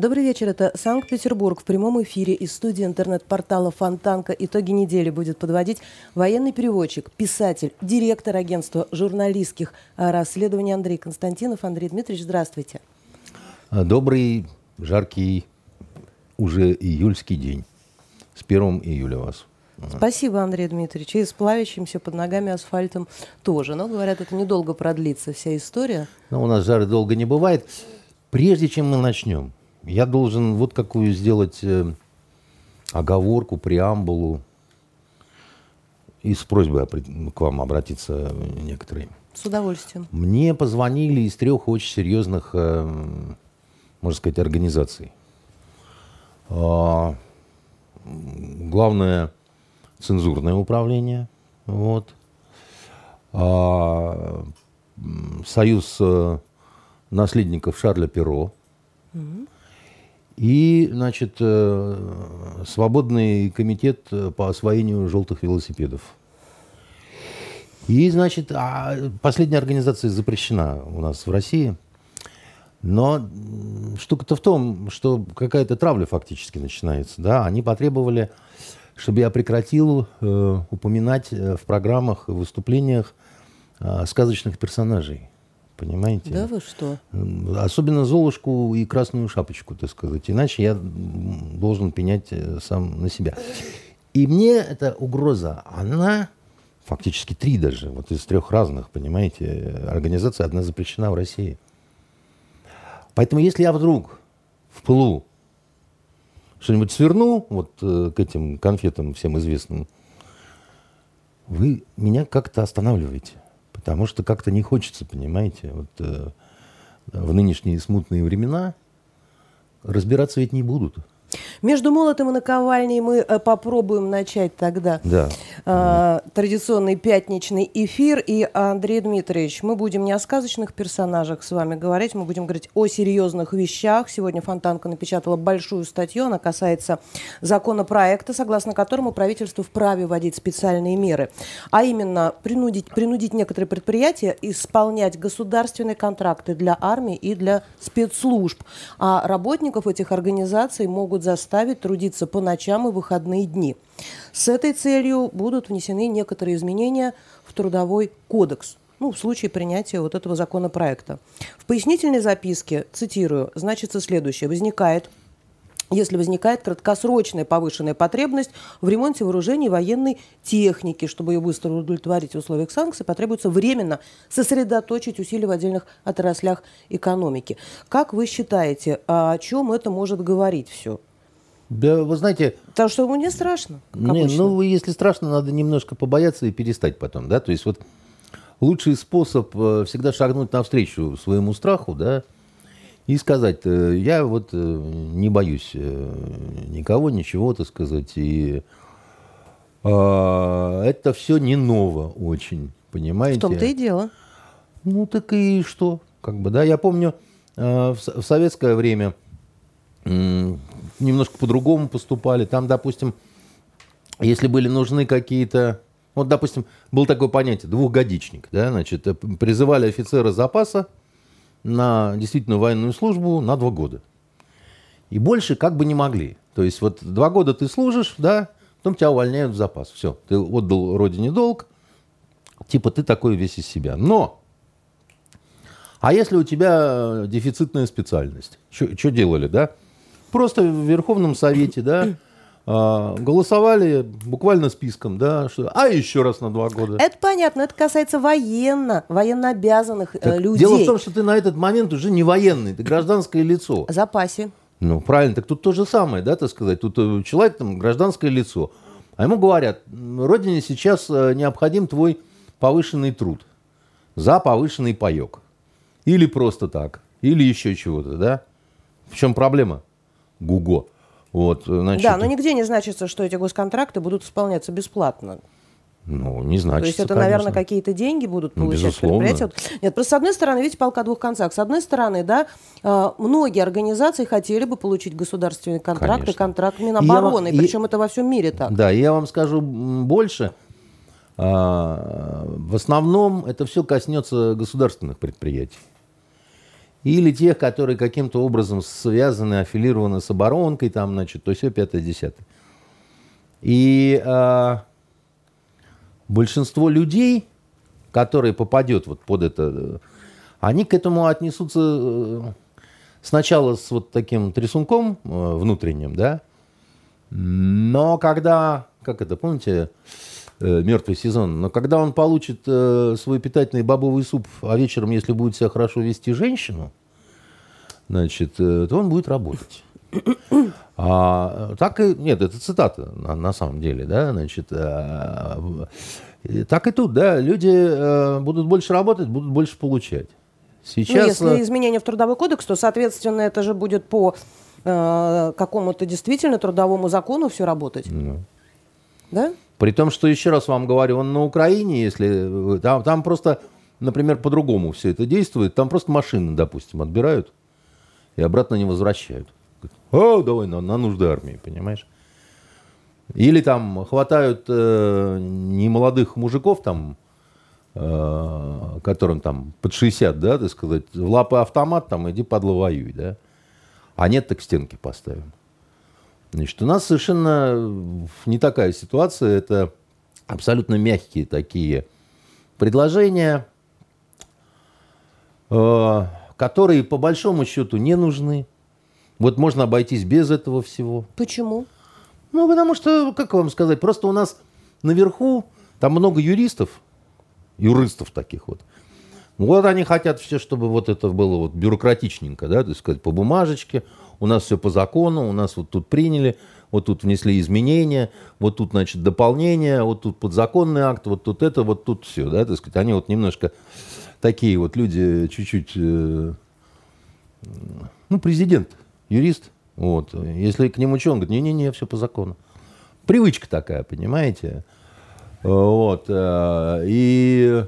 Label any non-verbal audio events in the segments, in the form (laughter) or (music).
Добрый вечер. Это Санкт-Петербург. В прямом эфире из студии интернет-портала «Фонтанка» итоги недели будет подводить военный переводчик, писатель, директор агентства журналистских расследований Андрей Константинов. Андрей Дмитриевич, здравствуйте. Добрый, жаркий, уже июльский день. С 1 июля вас. Спасибо, Андрей Дмитриевич. И с плавящимся под ногами асфальтом тоже. Но, говорят, это недолго продлится вся история. Но у нас жары долго не бывает. Прежде чем мы начнем, я должен вот какую сделать э, оговорку, преамбулу и с просьбой к вам обратиться некоторые. С удовольствием. Мне позвонили из трех очень серьезных, э, можно сказать, организаций. Э, главное цензурное управление, вот. А, союз э, наследников Шарля Перо. Угу. И, значит, э, свободный комитет по освоению желтых велосипедов. И, значит, а последняя организация запрещена у нас в России. Но штука-то в том, что какая-то травля фактически начинается. Да? Они потребовали, чтобы я прекратил э, упоминать э, в программах и выступлениях э, сказочных персонажей. Понимаете? Да вы что? Особенно Золушку и Красную Шапочку, так сказать. Иначе я должен пенять э, сам на себя. И мне эта угроза, она фактически три даже, вот из трех разных, понимаете, организация одна запрещена в России. Поэтому если я вдруг в пылу что-нибудь сверну вот э, к этим конфетам всем известным, вы меня как-то останавливаете. Потому что как-то не хочется, понимаете, вот э, в нынешние смутные времена разбираться ведь не будут. Между молотом и наковальней мы э, попробуем начать тогда да. э, традиционный пятничный эфир. И, Андрей Дмитриевич, мы будем не о сказочных персонажах с вами говорить, мы будем говорить о серьезных вещах. Сегодня Фонтанка напечатала большую статью, она касается законопроекта, согласно которому правительство вправе вводить специальные меры. А именно, принудить, принудить некоторые предприятия исполнять государственные контракты для армии и для спецслужб. А работников этих организаций могут могут заставить трудиться по ночам и выходные дни. С этой целью будут внесены некоторые изменения в Трудовой кодекс ну, в случае принятия вот этого законопроекта. В пояснительной записке, цитирую, значится следующее. Возникает если возникает краткосрочная повышенная потребность в ремонте вооружений военной техники. Чтобы ее быстро удовлетворить в условиях санкций, потребуется временно сосредоточить усилия в отдельных отраслях экономики. Как вы считаете, о чем это может говорить все? Да, вы знаете... Потому что ему не страшно, не, Ну, если страшно, надо немножко побояться и перестать потом, да, то есть вот лучший способ э, всегда шагнуть навстречу своему страху, да, и сказать, э, я вот э, не боюсь никого, ничего, так сказать, и а, это все не ново очень, понимаете? В том-то и дело. Ну, так и что, как бы, да, я помню, в советское время немножко по-другому поступали. Там, допустим, если были нужны какие-то... Вот, допустим, был такое понятие двухгодичник. Да, значит, э, призывали офицера запаса на действительно военную службу на два года. И больше как бы не могли. То есть вот два года ты служишь, да, потом тебя увольняют в запас. Все, ты отдал родине долг, типа ты такой весь из себя. Но, а если у тебя дефицитная специальность? Что делали, да? Просто в Верховном Совете, да, а, голосовали буквально списком, да, что, а еще раз на два года. Это понятно, это касается военно, военно обязанных э, людей. Дело в том, что ты на этот момент уже не военный, ты гражданское лицо. В запасе. Ну, правильно, так тут то же самое, да, так сказать, тут э, человек там гражданское лицо, а ему говорят, родине сейчас э, необходим твой повышенный труд за повышенный паек. Или просто так, или еще чего-то, да. В чем проблема? ГУГО. Вот, значит, да, но нигде не значится, что эти госконтракты будут исполняться бесплатно. Ну, не значит. То есть это, конечно. наверное, какие-то деньги будут ну, получать Безусловно. предприятия. Нет, просто с одной стороны, видите, полка о двух концах. С одной стороны, да, а, многие организации хотели бы получить государственный контракт конечно. и контракт Минобороны. Я, причем и, это во всем мире так. Да, я вам скажу больше. А, в основном это все коснется государственных предприятий. Или тех, которые каким-то образом связаны, аффилированы с оборонкой, там, значит, то все пятое, десятое. И э, большинство людей, которые попадет вот под это, они к этому отнесутся э, сначала с вот таким трясунком э, внутренним, да, но когда, как это, помните, мертвый сезон, но когда он получит э, свой питательный бобовый суп, а вечером, если будет себя хорошо вести женщину, значит, э, то он будет работать. А, так и, нет, это цитата на, на самом деле, да, значит, а, так и тут, да, люди а, будут больше работать, будут больше получать. Сейчас... Ну, если изменение в трудовой кодекс, то, соответственно, это же будет по э, какому-то действительно трудовому закону все работать. Ну. Да? При том, что, еще раз вам говорю, он на Украине, если там, там просто, например, по-другому все это действует, там просто машины, допустим, отбирают и обратно не возвращают. О, давай на, на нужды армии, понимаешь? Или там хватают э, немолодых мужиков, там, э, которым там под 60, да, так сказать, в лапы автомат, там, иди подло воюй, да. А нет, так стенки поставим. Значит, у нас совершенно не такая ситуация, это абсолютно мягкие такие предложения, э, которые по большому счету не нужны. Вот можно обойтись без этого всего. Почему? Ну, потому что, как вам сказать, просто у нас наверху там много юристов, юристов таких вот. Вот они хотят все, чтобы вот это было вот бюрократичненько, да, так сказать, по бумажечке. У нас все по закону, у нас вот тут приняли, вот тут внесли изменения, вот тут, значит, дополнение, вот тут подзаконный акт, вот тут это, вот тут все, да, так сказать. Они вот немножко такие вот люди чуть-чуть, э, ну, президент юрист. Вот. Если к нему что, он говорит, не-не-не, все по закону. Привычка такая, понимаете? Вот. Э, и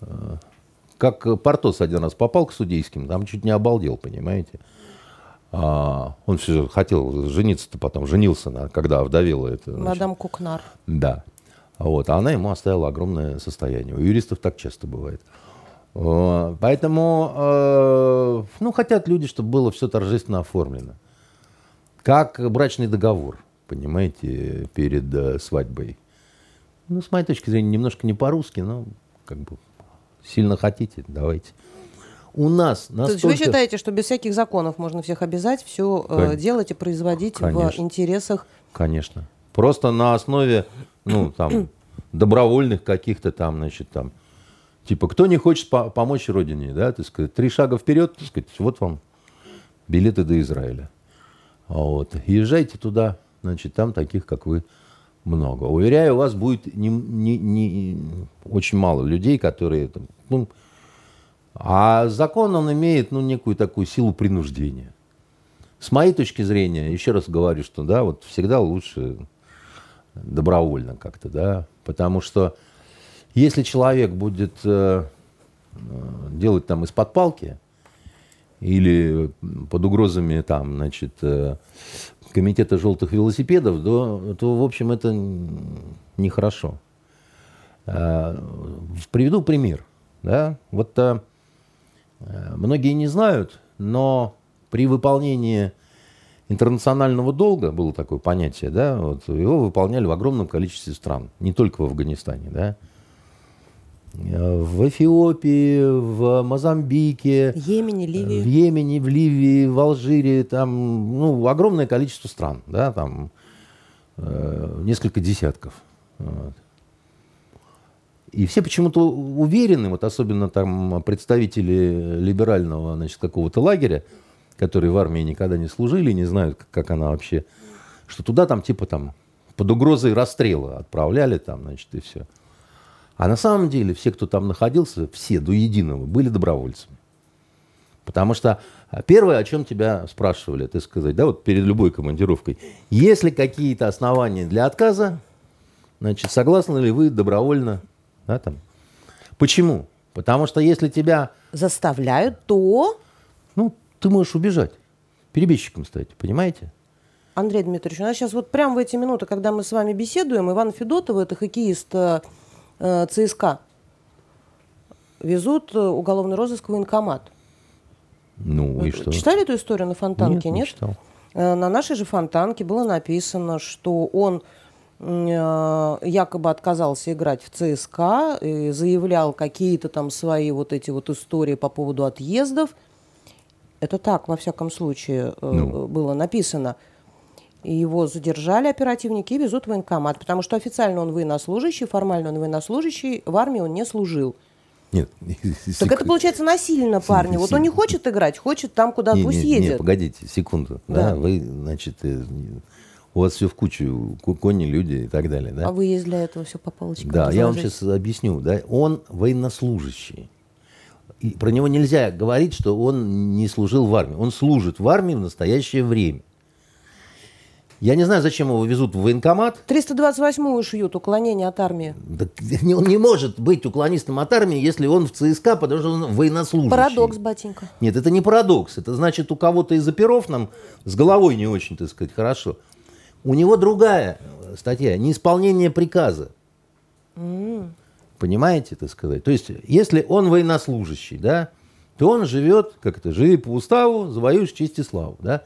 э, как Портос один раз попал к судейским, там чуть не обалдел, понимаете? А, он все хотел жениться-то потом, женился, на, когда овдовела это. Значит. Мадам Кукнар. Да. Вот. А она ему оставила огромное состояние. У юристов так часто бывает. Поэтому, э, ну, хотят люди, чтобы было все торжественно оформлено. Как брачный договор, понимаете, перед э, свадьбой. Ну, с моей точки зрения, немножко не по-русски, но как бы сильно хотите, давайте. У нас настолько... То есть вы считаете, что без всяких законов можно всех обязать все э, делать и производить Конечно. в интересах... Конечно. Просто на основе, ну, (clears throat) там, добровольных каких-то там, значит, там, Типа, кто не хочет по помочь родине, да, так сказать, три шага вперед, так сказать, вот вам билеты до Израиля. Вот. Езжайте туда, значит, там таких, как вы, много. Уверяю, у вас будет не, не, не, очень мало людей, которые... Ну, а закон, он имеет ну, некую такую силу принуждения. С моей точки зрения, еще раз говорю, что да, вот всегда лучше добровольно как-то, да, потому что если человек будет э, э, делать там из-под палки или под угрозами там, значит, э, комитета желтых велосипедов, то, то в общем, это нехорошо. Э, приведу пример. Да? Вот э, многие не знают, но при выполнении интернационального долга, было такое понятие, да, вот, его выполняли в огромном количестве стран, не только в Афганистане, да, в Эфиопии, в Мозамбике, Йемене, Ливии. в Йемене, в Ливии, в Алжире, там ну, огромное количество стран, да, там э, несколько десятков. Вот. И все почему-то уверены, вот особенно там представители либерального, значит, какого-то лагеря, которые в армии никогда не служили, не знают, как она вообще, что туда там типа там под угрозой расстрела отправляли там, значит, и все. А на самом деле все, кто там находился, все до единого, были добровольцами. Потому что а, первое, о чем тебя спрашивали, ты сказать, да, вот перед любой командировкой, есть ли какие-то основания для отказа, значит, согласны ли вы добровольно, да, там. Почему? Потому что если тебя... Заставляют, то... Ну, ты можешь убежать, перебежчиком стать, понимаете? Андрей Дмитриевич, у нас сейчас вот прямо в эти минуты, когда мы с вами беседуем, Иван Федотов, это хоккеист э, э, ЦСКА везут э, уголовный розыск в военкомат. Ну и что? Читали эту историю на Фонтанке, нет? нет? Не читал. Э, На нашей же Фонтанке было написано, что он якобы отказался играть в ЦСКА, заявлял какие-то там свои вот эти вот истории по поводу отъездов. Это так, во всяком случае, э, Ну. было написано. И его задержали оперативники и везут в военкомат, потому что официально он военнослужащий, формально он военнослужащий, в армии он не служил. Нет. (laughs) Так это получается насильно парни. Вот он не хочет играть, хочет там, куда Не, пусть не, не, едет. погодите, секунду. Да. Да. вы, значит, э, у вас все в кучу, ку- кони, люди и так далее, да? А вы есть для этого все по полочкам. Да, я вам сейчас объясню. Да? Он военнослужащий. И про него нельзя говорить, что он не служил в армии. Он служит в армии в настоящее время. Я не знаю, зачем его везут в военкомат. 328-ю шьют, уклонение от армии. Да (laughs) он не может быть уклонистом от армии, если он в ЦСКА, потому что он военнослужащий. Парадокс, батенька. Нет, это не парадокс. Это значит, у кого-то из оперов нам с головой не очень, так сказать, хорошо. У него другая э, статья, неисполнение приказа. Понимаете, так сказать? То есть, если он военнослужащий, да, то он живет, как это, живи по уставу, завоюешь честь и славу, да.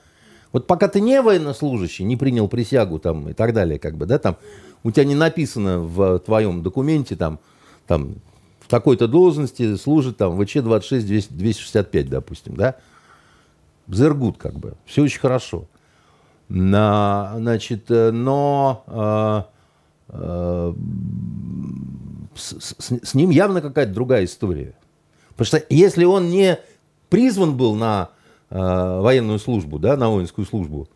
Вот пока ты не военнослужащий, не принял присягу там и так далее, как бы, да, там, у тебя не написано в твоем документе там, там, в такой-то должности служит там ВЧ-26 265, допустим, да, Зергут, как бы, все очень хорошо. На, значит, э, но э, э, с, с- с ним явно какая-то другая история. Потому что если он не призван был на э, военную службу, да, на воинскую службу,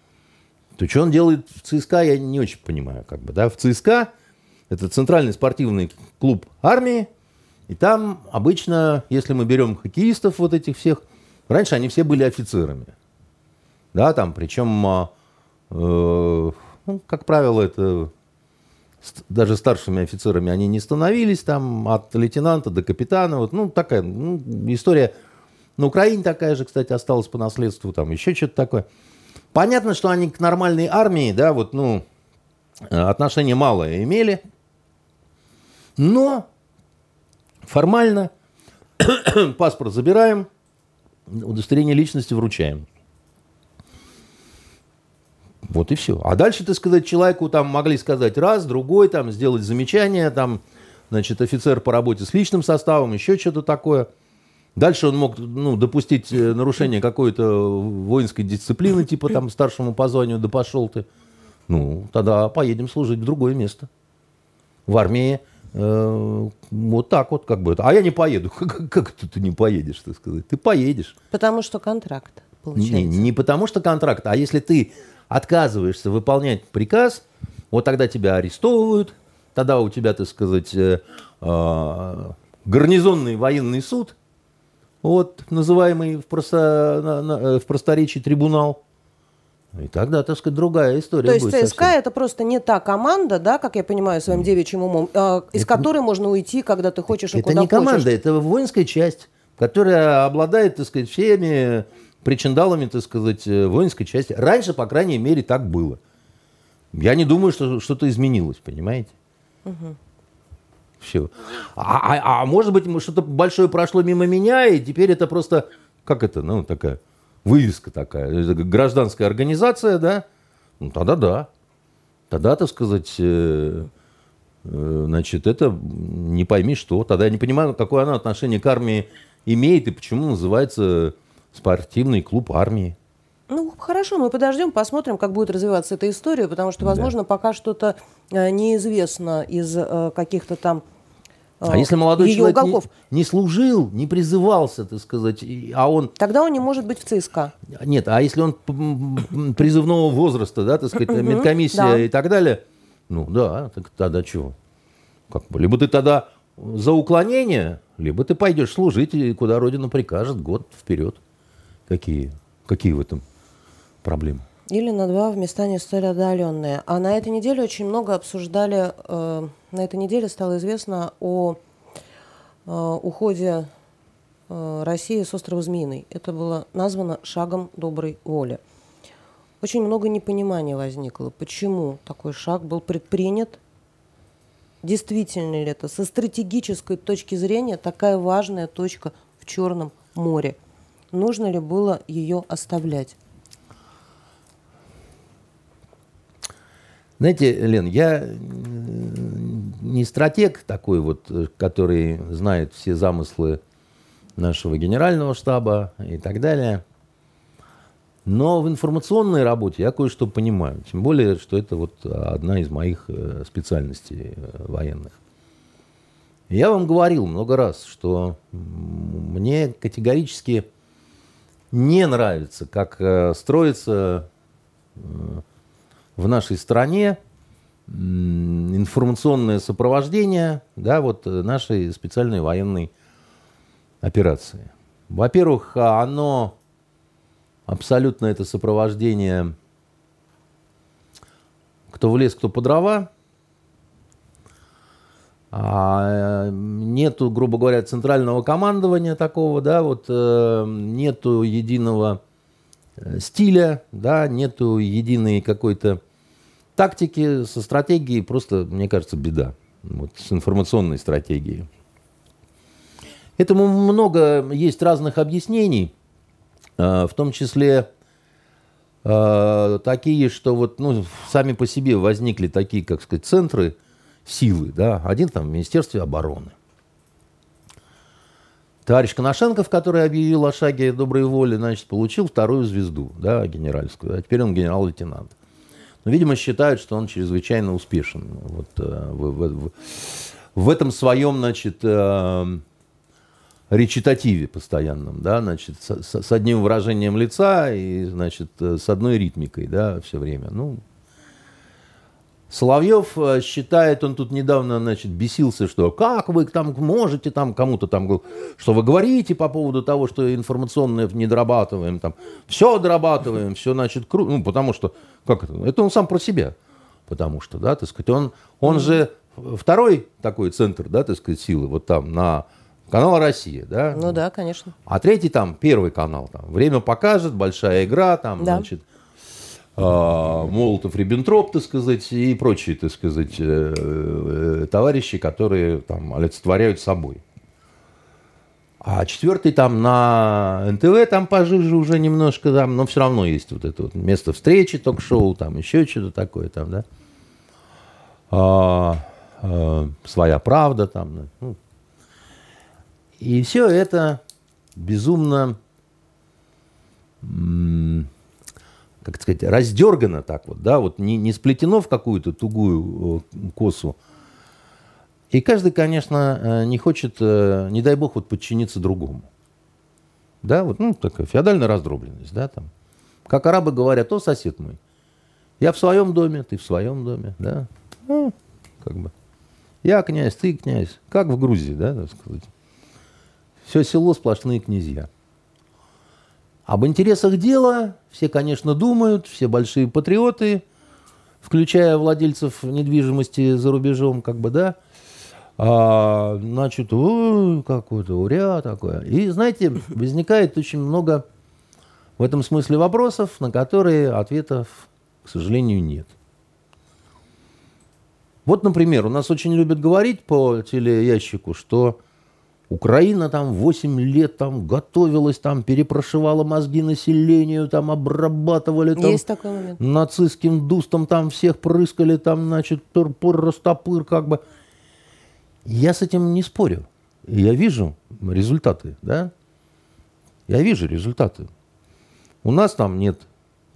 то что он делает в ЦСКА, я не очень понимаю. Как бы, да? В ЦСКА это центральный спортивный клуб армии, и там обычно, если мы берем хоккеистов вот этих всех, раньше они все были офицерами. Да, там, причем, э, ну, как правило, это даже старшими офицерами они не становились, там, от лейтенанта до капитана, вот, ну, такая ну, история. На Украине такая же, кстати, осталась по наследству, там, еще что-то такое. Понятно, что они к нормальной армии, да, вот, ну, э, отношения малое имели, но формально (coughs) паспорт забираем, удостоверение личности вручаем. Вот и все. А дальше, так сказать, человеку там могли сказать раз, другой, там, сделать замечание, там, значит, офицер по работе с личным составом, еще что-то такое. Дальше он мог ну, допустить э, нарушение какой-то воинской дисциплины, типа там старшему по званию, да пошел ты. Ну, тогда поедем служить в другое место. В армии э, вот так вот как бы. А я не поеду. (laughs) Как, как это ты не поедешь, так сказать? Ты поедешь. Потому что контракт, получается. Не, не потому что контракт, а если ты отказываешься выполнять приказ, вот тогда тебя арестовывают, тогда у тебя, так сказать, э, э, гарнизонный военный суд, вот, называемый в, просто, э, в просторечии трибунал. И тогда, так сказать, другая история То есть будет ЦСКА совсем. это просто не та команда, да, как я понимаю своим девичьим умом, а, из которой можно уйти, когда ты хочешь и Это куда не команда, хочешь. это воинская часть, которая обладает, так сказать, всеми причиндалами, так сказать, э, воинской части. Раньше, по крайней мере, так было. Я не думаю, что что-то изменилось, понимаете? Все. А, а- а может быть, что-то большое прошло мимо меня, и теперь это просто, как это, ну, такая вывеска такая, это гражданская организация, да? Ну, тогда да. Тогда, так сказать, э, э, значит, это не пойми что. Тогда я не понимаю, какое оно отношение к армии имеет и почему называется спортивный клуб армии. Ну, хорошо, мы подождем, посмотрим, как будет развиваться эта история, потому что, возможно, пока что-то э, неизвестно из э, каких-то там э, А если молодой ее человек не, уголков, не служил, не призывался, так сказать, а он тогда он не может быть в ЦСКА. Нет, а если он призывного возраста, да, так сказать, медкомиссия да. и так далее, ну да, так тогда чего? Как бы, либо ты тогда за уклонение, либо ты пойдешь служить, куда Родина прикажет, год вперед. Какие, какие в этом проблемы? Или на два в места не столь отдаленные. А на этой неделе очень много обсуждали, э, на этой неделе стало известно о э, уходе э, России с острова Змеиный. Это было названо шагом доброй воли. Очень много непонимания возникло, почему такой шаг был предпринят. Действительно ли это со стратегической точки зрения такая важная точка в Черном море? Нужно ли было ее оставлять? Знаете, Лен, я не стратег такой вот, который знает все замыслы нашего генерального штаба и так далее. Но в информационной работе я кое-что понимаю. Тем более, что это вот одна из моих э, специальностей э, военных. Я вам говорил много раз, что мне категорически не нравится, как э, строится в нашей стране информационное сопровождение да, вот нашей специальной военной операции. Во-первых, оно абсолютно это сопровождение кто в лес, кто по дрова. А, нету, грубо говоря, центрального командования такого, да, вот э, нету единого э, стиля, да, нету единой какой-то тактики, со стратегией просто, мне кажется, беда. Вот, с информационной стратегией. Этому много есть разных объяснений, а, в том числе такие, что вот, ну, сами по себе возникли такие, как сказать, центры силы, да, один там в Министерстве обороны. Товарищ Коношенков, который объявил о шаге доброй воли, значит, получил вторую звезду, да, генеральскую, а теперь он генерал-лейтенант. Но, видимо, считают, что он чрезвычайно успешен вот, э, в, в, в, в этом своем, значит, э, речитативе постоянном, да, значит, с, с одним выражением лица и, значит, э, с одной ритмикой, да, все время. Ну, Соловьев считает, он тут недавно, значит, бесился, что как вы там можете там кому-то там, что вы говорите по поводу того, что информационное не дорабатываем, там, все дорабатываем, все, значит, круто, ну, потому что, как это, это он сам про себя, потому что, да, так сказать, он, он же второй такой центр, да, так сказать, силы, вот там, на канал Россия, да? Ну да, конечно. А третий там, первый канал, там, время покажет, большая игра, там, да. значит, а, Молотов, Риббентроп, так сказать, и прочие, так сказать, э, э, товарищи, которые там олицетворяют собой. А четвертый там на НТВ там пожиже уже немножко, там, но все равно есть вот это вот место встречи, ток-шоу, там еще что-то такое там, да. А, а, своя правда там, ну. И все это безумно как сказать, раздергано так вот, да, вот не, не сплетено в какую-то тугую косу. И каждый, конечно, э, не хочет, э, не дай бог, вот подчиниться другому. Да, вот, ну, такая феодальная раздробленность, да, там. Как арабы говорят, о, сосед мой, я в своем доме, ты в своем доме, да. Ну, как бы. Я князь, ты князь. Как в Грузии, да, так сказать. Все село сплошные князья. Об интересах дела все, конечно, думают, все большие патриоты, включая владельцев недвижимости за рубежом, как бы, да, а, значит, какой-то уря такое. И, знаете, возникает очень много в этом смысле вопросов, на которые ответов, к сожалению, нет. Вот, например, у нас очень любят говорить по телеящику, что Украина там 8 лет там готовилась, там перепрошивала мозги населению, там обрабатывали там Есть такой момент. нацистским дустом, там всех прыскали, там, значит, пыр-пыр, растопыр, как бы. Я с этим не спорю. Я вижу результаты, да? Я вижу результаты. У нас там нет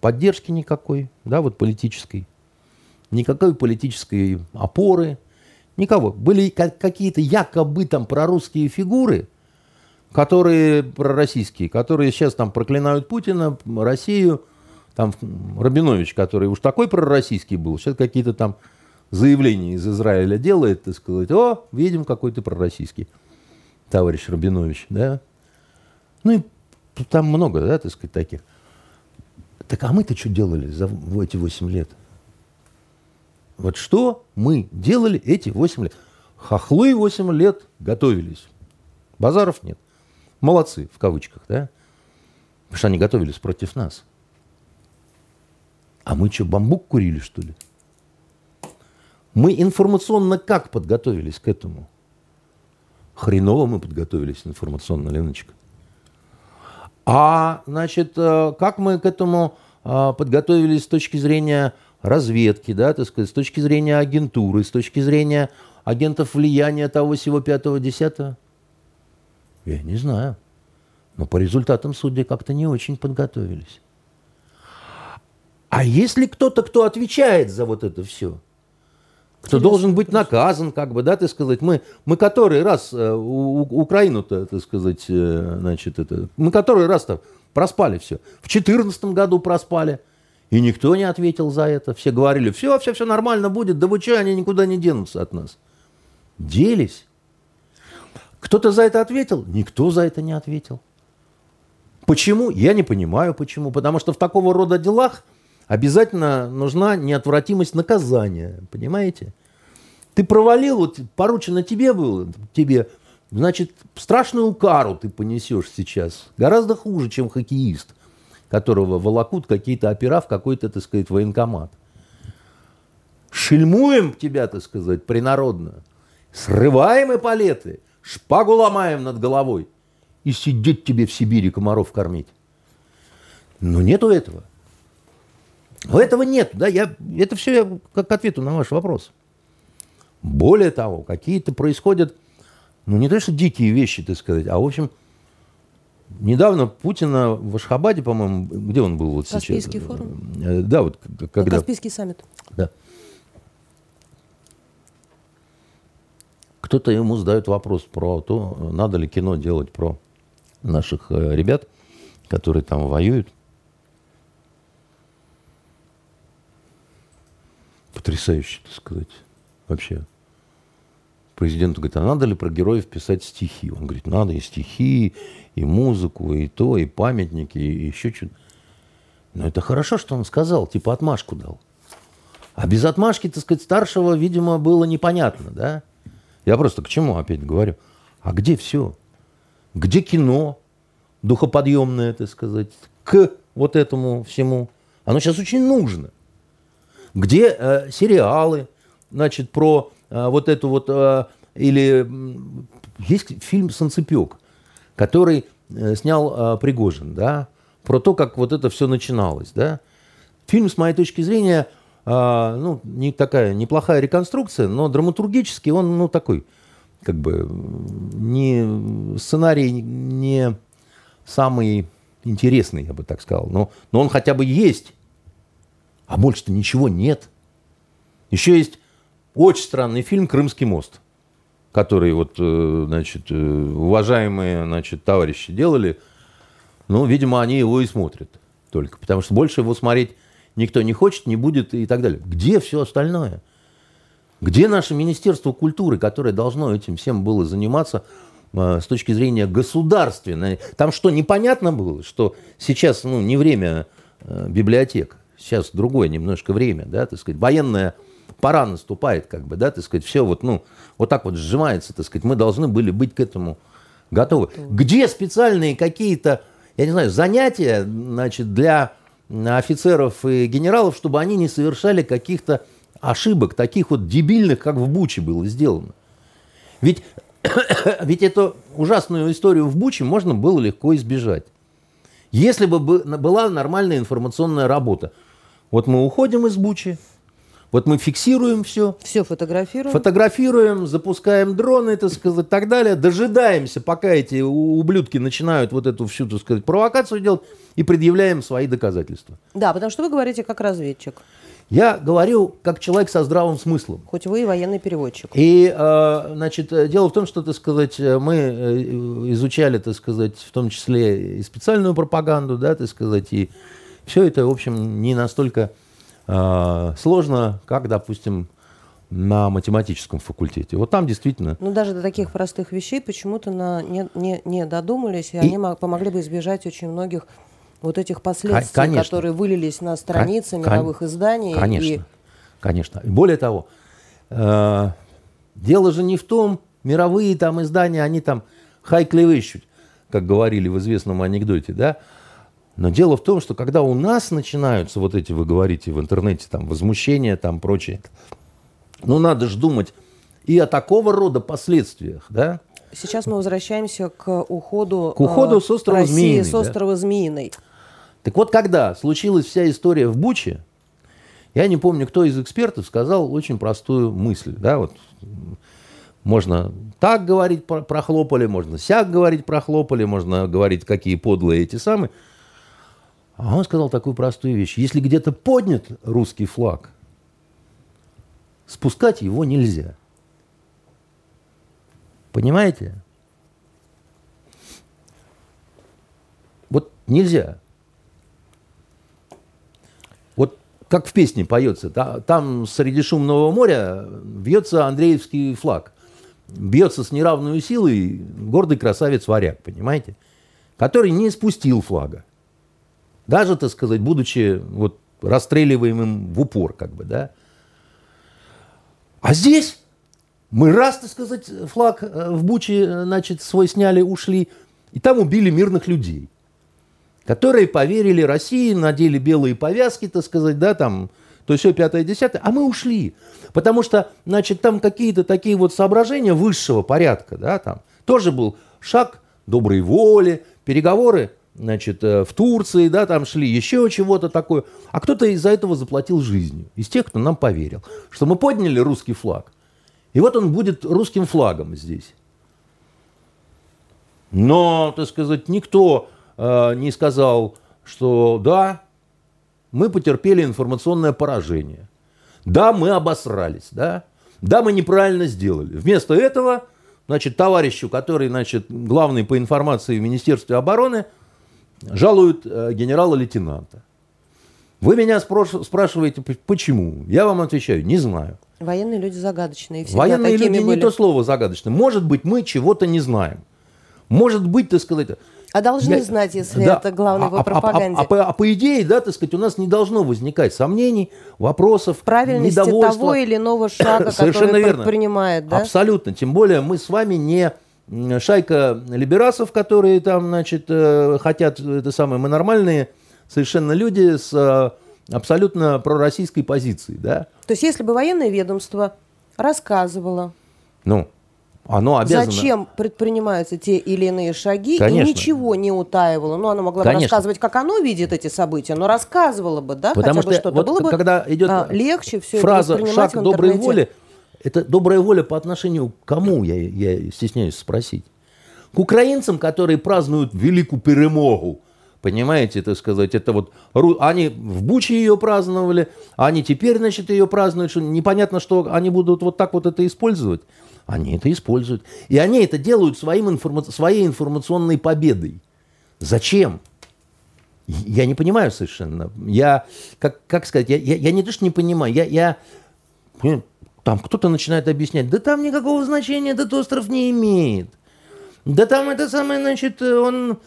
поддержки никакой, да, вот политической, никакой политической опоры, Никого. Были какие-то якобы там прорусские фигуры, которые пророссийские, которые сейчас там проклинают Путина, Россию. Там Рабинович, который уж такой пророссийский был, сейчас какие-то там заявления из Израиля делает, так сказать, о, видим, какой ты пророссийский, товарищ Рабинович, да. Ну и там много, да, так сказать, таких. Так а мы-то что делали за эти 8 лет? Вот что мы делали эти 8 лет? Хохлы 8 лет готовились. Базаров нет. Молодцы, в кавычках, да? Потому что они готовились против нас. А мы что, бамбук курили, что ли? Мы информационно как подготовились к этому? Хреново мы подготовились информационно, Леночка. А, значит, э, как мы к этому а, подготовились с точки зрения разведки, да, так сказать, с точки зрения агентуры, с точки зрения агентов влияния того всего пятого, десятого? Я не знаю. Но по результатам судьи как-то не очень подготовились. А если кто-то, кто отвечает за вот это все, кто должен быть наказан, как бы, да, ты сказать, мы, мы который раз э, у, Украину-то, так сказать, э, значит, это, мы который раз-то проспали все. В 2014 году проспали. И никто не ответил за это. Все говорили, все, все, все нормально будет, да вы что, они никуда не денутся от нас. Делись. Кто-то за это ответил? Никто за это не ответил. Почему? Я не понимаю, почему. Потому что в такого рода делах обязательно нужна неотвратимость наказания. Понимаете? Ты провалил, вот поручено тебе было, тебе, значит, страшную кару ты понесешь сейчас. Гораздо хуже, чем хоккеист, которого волокут какие-то опера в какой-то, так сказать, военкомат. Шельмуем тебя, так сказать, принародно. Срываем эполеты, шпагу ломаем над головой и сидеть тебе в Сибири комаров кормить. Но нету этого. Но этого нет. Да, я, это все я как ответу на ваш вопрос. Более того, какие-то происходят, ну не то что дикие вещи, так сказать, а в общем, недавно Путина в Ашхабаде, по-моему, где он был вот Каспийский сейчас? форум? Э, да, вот когда... Каспийский саммит. Да. Кто-то ему задает вопрос про то, надо ли кино делать про наших э, ребят, которые там воюют. Потрясающе, так сказать, вообще. Президент говорит, а надо ли про героев писать стихи? Он говорит, надо и стихи, и музыку, и то, и памятники, и еще что-то. Но это хорошо, что он сказал, типа отмашку дал. А без отмашки, так сказать, старшего, видимо, было непонятно, да? Я просто к чему опять говорю? А где все? Где кино духоподъемное, так сказать, к вот этому всему? Оно сейчас очень нужно. Где э, сериалы, значит, про вот эту вот... Э, или есть фильм «Санцепек», который э, снял э, Пригожин, да, про то, как вот это все начиналось, да. Фильм, с моей точки зрения, а, ну, не такая неплохая реконструкция, но драматургически он, ну, такой, как бы, не, сценарий не самый интересный, я бы так сказал. Но, но он хотя бы есть, а больше-то ничего нет. Еще есть очень странный фильм «Крымский мост», который вот, э, значит, э, уважаемые, значит, товарищи делали. Ну, видимо, они его и смотрят только, потому что больше его смотреть никто не хочет, не будет и так далее. Где все остальное? Где наше Министерство культуры, которое должно этим всем было заниматься э, с точки зрения государственной? Там что, непонятно было, что сейчас ну, не время библиотек, сейчас другое немножко время, да, так сказать, военная пора наступает, как бы, да, так сказать, все вот, ну, вот так вот сжимается, так сказать, мы должны были быть к этому готовы. Где специальные какие-то, я не знаю, занятия, значит, для офицеров и генералов, чтобы они не совершали каких-то ошибок, таких вот дебильных, как в Буче было сделано. Ведь, (coughs) ведь эту ужасную историю в Буче можно было легко избежать. Если бы была нормальная информационная работа. Вот мы уходим из Бучи, вот мы фиксируем все. Все фотографируем. Фотографируем, запускаем дроны, так сказать, и так далее. Дожидаемся, пока эти ублюдки начинают вот эту всю, так сказать, провокацию делать и предъявляем свои доказательства. Да, потому что вы говорите как разведчик. Я говорю как человек со здравым смыслом. Хоть вы и военный переводчик. И, э, значит, дело в том, что, так сказать, мы э, изучали, так сказать, в том числе и специальную пропаганду, да, так сказать, и все это, в общем, не настолько э, сложно, как, допустим, на математическом факультете. Вот там действительно... Ну, даже до таких простых вещей почему-то на, не, не, не додумались, и, и они помогли бы избежать очень многих вот этих последствий, конечно. которые вылились на страницы Кон- мировых изданий. Конечно, и... конечно. И более того, э, дело же не в том, мировые там издания, они там хай клевыщут, как говорили в известном анекдоте, да, но дело в том, что когда у нас начинаются вот эти, вы говорите в интернете, там, возмущения, там, прочее, ну, надо же думать и о такого рода последствиях, да. Сейчас мы возвращаемся к уходу, К уходу с острова России Змеиный, с да. острова Змеиной. Так вот, когда случилась вся история в Буче, я не помню, кто из экспертов сказал очень простую мысль. Да, вот, можно так говорить, про- прохлопали, можно сяк говорить, прохлопали, можно говорить, какие подлые эти самые. А он сказал такую простую вещь. Если где-то поднят русский флаг, спускать его нельзя. Понимаете? Вот нельзя. Вот как в песне поется, та- там среди шумного моря бьется Андреевский флаг. Бьется с неравной силой гордый красавец варяг, понимаете? Который не спустил флага. Даже, так сказать, будучи вот расстреливаемым в упор, как бы, да. А здесь мы раз, так сказать, флаг э, в Буче, э, значит, свой сняли, ушли, и там убили мирных людей которые поверили России, надели белые повязки, так сказать, да, там, то все пятое, десятое, а мы ушли. Потому что, значит, там какие-то такие вот соображения высшего порядка, да, там, тоже был шаг доброй воли, переговоры, значит, э, в Турции, да, там шли еще чего-то такое, а кто-то из-за этого заплатил жизнью, из тех, кто нам поверил, что мы подняли русский флаг, и вот он будет русским флагом здесь. Но, так сказать, никто э, не сказал, что да, мы потерпели информационное поражение. Да, мы обосрались, да. Да, мы неправильно сделали. Вместо этого, значит, товарищу, который, значит, главный по информации в Министерстве обороны, жалуют э, генерала-лейтенанта. Вы меня спрашиваете, почему? Я вам отвечаю, не знаю. Военные люди загадочные. всегда Военные люди были. не то слово загадочно. Может быть, мы чего-то не знаем. Может быть, так сказать... А должны я- знать, если да, это главное а- в а- а- пропаганде. А, по- а по идее, да, так сказать, у нас не должно возникать сомнений, вопросов, Правильности недовольства. того или иного шага, (coughs) Совершенно который верно. предпринимает, да? Абсолютно. Тем более мы с вами не шайка либерасов, которые там, значит, э, хотят, это самое, мы нормальные совершенно люди с э, абсолютно пророссийской позицией, да. То есть если бы военное ведомство рассказывало, Ну, оно обязано... зачем предпринимаются те или иные шаги, Конечно. и ничего не утаивало, ну, оно могло бы Конечно. рассказывать, как оно видит эти события, но рассказывало бы, да, Потому хотя бы что что-то, вот было бы когда идет а, легче все фраза это «шаг доброй воли», это добрая воля по отношению к кому, я, я стесняюсь спросить. К украинцам, которые празднуют великую перемогу, понимаете, так сказать, это вот, они в Буче ее праздновали, они теперь, значит, ее празднуют, что непонятно, что они будут вот так вот это использовать. Они это используют. И они это делают своим информа- своей информационной победой. Зачем? Я не понимаю совершенно. Я, как, как сказать, я, я, я не то, что не понимаю, я, я там кто-то начинает объяснять, да там никакого значения этот остров не имеет. Да там это самое, значит, он...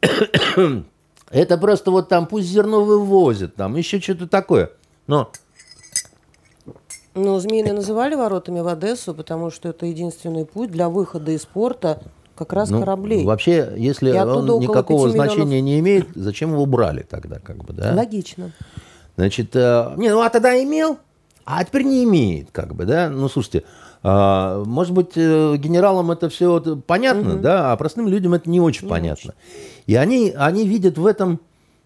(coughs) это просто вот там пусть зерно вывозят, там еще что-то такое. Но Ну, Змеиный называли воротами в Одессу, потому что это единственный путь для выхода из порта как раз ну, кораблей. вообще, если И он никакого 5 миллионов. значения не имеет, зачем его брали тогда, как бы, да? Логично. Значит, э, не, ну а тогда имел, а теперь не имеет, как бы, да? Ну, слушайте, а, может быть, э, генералам это все понятно, да, а простым людям это не очень понятно. И они, они видят в этом,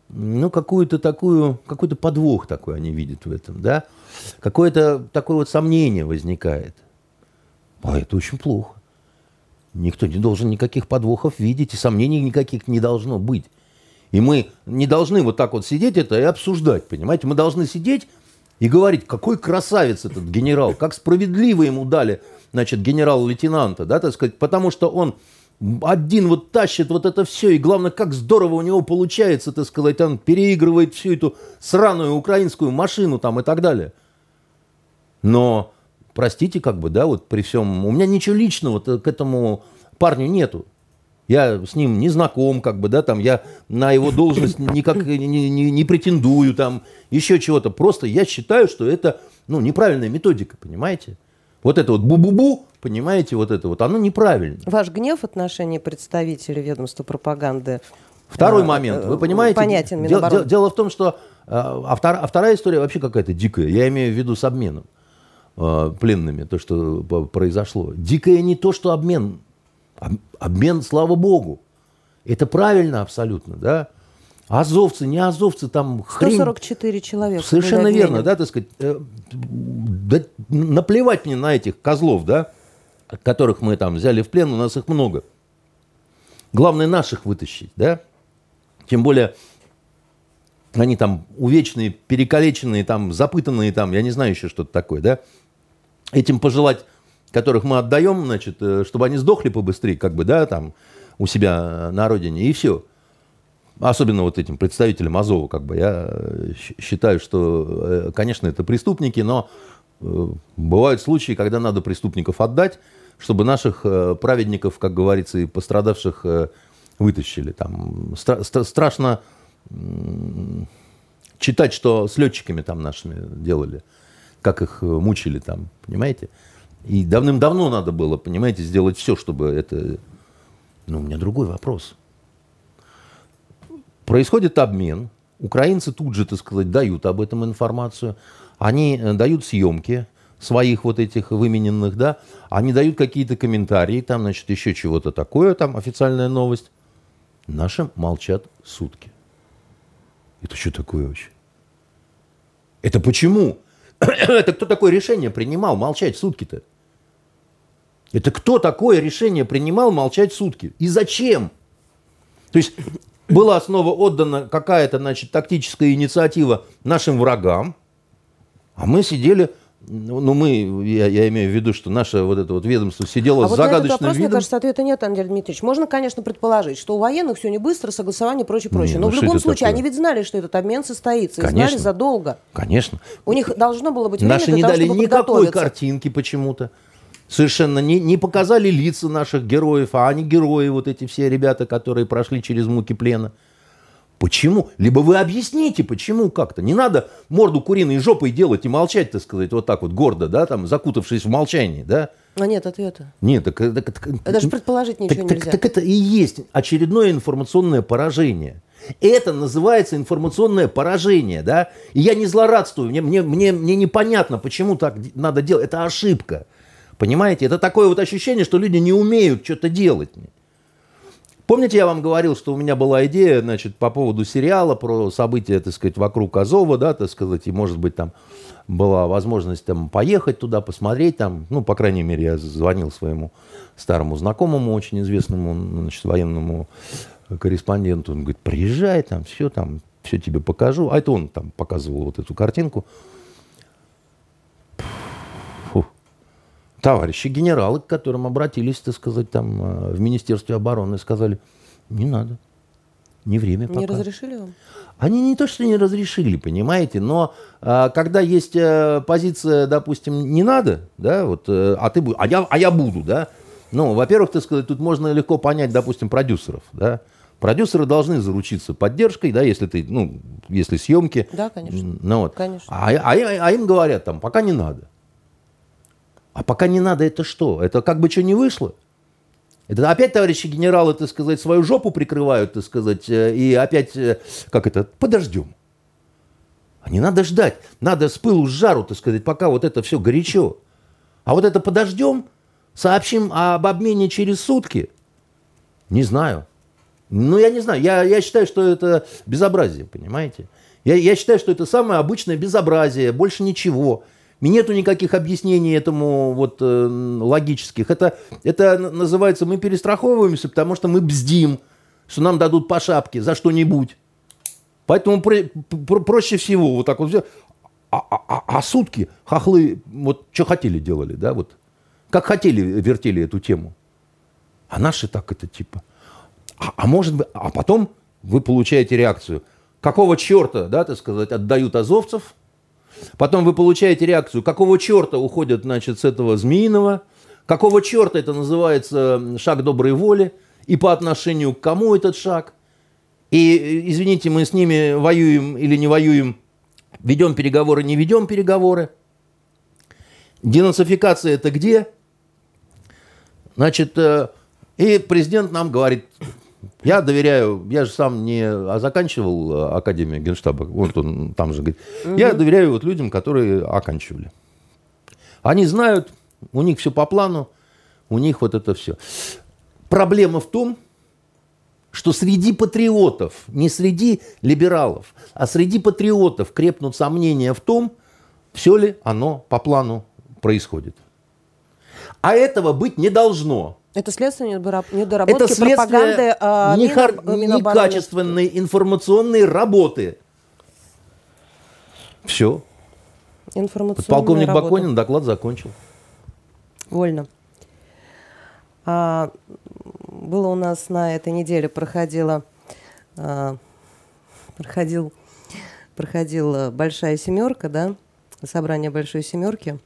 ну, какую-то такую, какой-то подвох такой они видят в этом, да? Какое-то такое вот сомнение возникает. А это очень плохо. Никто не должен никаких подвохов видеть, и сомнений никаких не должно быть. И мы не должны вот так вот сидеть это и обсуждать, понимаете? Мы должны сидеть и говорить, какой красавец этот генерал, как справедливо ему дали, значит, генерал-лейтенанта, да, так сказать, потому что он один вот тащит вот это все, и главное, как здорово у него получается, так сказать, он переигрывает всю эту сраную украинскую машину там и так далее. Но, простите, как бы, да, вот при всем... У меня ничего личного к этому парню нету. Я с ним не знаком, как бы, да, там, я на его должность никак не, не- не претендую, там, еще чего-то. Просто я считаю, что это, ну, неправильная методика, понимаете? Вот это вот бу-бу-бу, понимаете, вот это вот, оно неправильно. Ваш гнев в отношении представителей ведомства пропаганды Второй э, момент, э, вы понимаете? Понятен Дел- Минобороны. дел- дело в том, что э, а, втор- а вторая история вообще какая-то дикая. Я имею в виду с обменом э, пленными, то, что произошло. Дикое не то, что обмен, Обмен, слава богу. Это правильно абсолютно, да? Азовцы, не азовцы, там хрень... 144 человека. Совершенно верно, да, так сказать. Э, да, наплевать мне на этих козлов, да, которых мы там взяли в плен, у нас их много. Главное наших вытащить, да. Тем более они там увечные, перекалеченные, там запытанные, там, я не знаю еще что-то такое, да. Этим пожелать, которых мы отдаем, значит, э, чтобы они сдохли побыстрее, как бы, да, там, у себя на родине, и все. Особенно вот этим представителям Азова, как бы, я э, считаю, что, э, конечно, это преступники, но бывают случаи, когда надо преступников отдать, чтобы наших праведников, как говорится, и пострадавших вытащили. Там стра- страшно читать, что с летчиками там нашими делали, как их мучили там, понимаете? И давным-давно надо было, понимаете, сделать все, чтобы это... Но у меня другой вопрос. Происходит обмен, украинцы тут же, так сказать, дают об этом информацию, они э, дают съемки своих вот этих вымененных, да, они дают какие-то комментарии, там, значит, еще чего-то такое, там, официальная новость. Наши молчат сутки. Это что такое вообще? Это почему? (clears throat) Это кто такое решение принимал молчать сутки-то? Это кто такое решение принимал молчать сутки? И зачем? То есть была снова отдана какая-то, значит, тактическая инициатива нашим врагам, а мы сидели ну, мы, я, я имею в виду, что наше вот это вот ведомство сидело а с вот загадочным на этот вопрос, видом. мне кажется, ответа нет, Андрей Дмитриевич. Можно, конечно, предположить, что у военных все не быстро, согласование, прочее, прочее. Не, Но ну, в любом случае, такое? они ведь знали, что этот обмен состоится, конечно, и знали задолго. Конечно. У них должно было быть время Наши не того, дали никакой картинки почему-то. Совершенно не, не показали лица наших героев, а они герои, вот эти все ребята, которые прошли через муки плена. Почему? Либо вы объясните, почему как-то. Не надо морду куриной жопой делать и молчать, так сказать, вот так вот гордо, да, там, закутавшись в молчании, да. А нет ответа. Нет, так, так, так даже предположить ничего так, нельзя. Так, так это и есть очередное информационное поражение. Это называется информационное поражение, да. И я не злорадствую, мне, мне, мне, мне непонятно, почему так надо делать. Это ошибка. Понимаете? Это такое вот ощущение, что люди не умеют что-то делать. Помните, я вам говорил, что у меня была идея, значит, по поводу сериала про события, так сказать, вокруг Азова, да, так сказать, и, может быть, там была возможность там поехать туда, посмотреть там, ну, по крайней мере, я звонил своему старому знакомому, очень известному, значит, военному корреспонденту, он говорит, приезжай там, все там, все тебе покажу. А это он там показывал вот эту картинку. Товарищи генералы, к которым обратились, так сказать, там э, в Министерстве обороны, сказали, не надо, не время пока. Не разрешили вам? Они не то, что не разрешили, понимаете, но а, когда есть а, позиция, допустим, не надо, да, вот, а ты а я, а я буду, да, ну, во-первых, так сказать, тут можно легко понять, допустим, продюсеров, да, Продюсеры должны заручиться поддержкой, да, если ты, ну, если съемки. Да, конечно. Ну, вот. конечно. А, а, а им говорят там, пока не надо. А пока не надо, это что? Это как бы что не вышло? Это опять товарищи генералы, так сказать, свою жопу прикрывают, так сказать, э, и опять, э, как это, подождем. А не надо ждать. Надо с пылу с жару, так сказать, пока вот это все горячо. А вот это подождем, сообщим об обмене через сутки. Не знаю. Ну, я не знаю. Я, я считаю, что это безобразие, понимаете? Я, я считаю, что это самое обычное безобразие, больше ничего. Нету никаких объяснений этому вот э, логических. Это, это называется, мы перестраховываемся, потому что мы бздим, что нам дадут по шапке за что-нибудь. Поэтому про, про, проще всего вот так вот взять. А, а, а, а сутки хохлы вот что хотели делали, да, вот. Как хотели вертели эту тему. А наши так это типа. А, а может быть, а потом вы получаете реакцию. Какого черта, да, так сказать, отдают азовцев – Потом вы получаете реакцию, какого черта уходят, значит, с этого змеиного, какого черта это называется шаг доброй воли, и по отношению к кому этот шаг. И, извините, мы с ними воюем или не воюем, ведем переговоры, не ведем переговоры. Денацификация это где? Значит, э, и президент нам говорит, я доверяю, я же сам не а заканчивал э, Академию Генштаба, вот он там же говорит, угу. я доверяю вот людям, которые оканчивали. Они знают, у них все по плану, у них вот это все. Проблема в том, что среди патриотов, не среди либералов, а среди патриотов крепнут сомнения в том, все ли оно по плану происходит. А этого быть не должно. Это следствие недоработки Это следствие пропаганды а, нехар- Мина- Минобороны. некачественной информационной работы. Все. Полковник работа. Баконин доклад закончил. Вольно. А, было у нас на этой неделе проходила, а, проходил, проходила большая семерка, да, собрание большой семерки,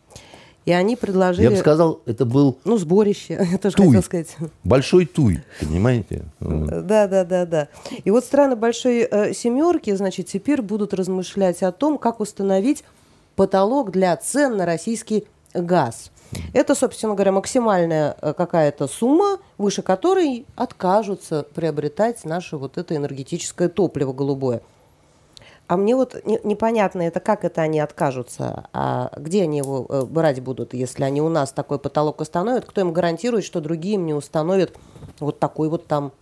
и они предложили, Я бы сказал, это был ну сборище, (laughs) я тоже Туй. хотела сказать. большой туй, понимаете? Да, да, да, да. И вот страны большой э, семерки, значит, теперь будут размышлять о том, как установить потолок для цен на российский газ. Это, собственно говоря, максимальная э, какая-то сумма, выше которой откажутся приобретать наше вот это энергетическое топливо голубое. А мне вот не- непонятно, это как это они откажутся, а где они его э, брать будут, если они у нас такой потолок установят, кто им гарантирует, что другие им не установят вот такой вот там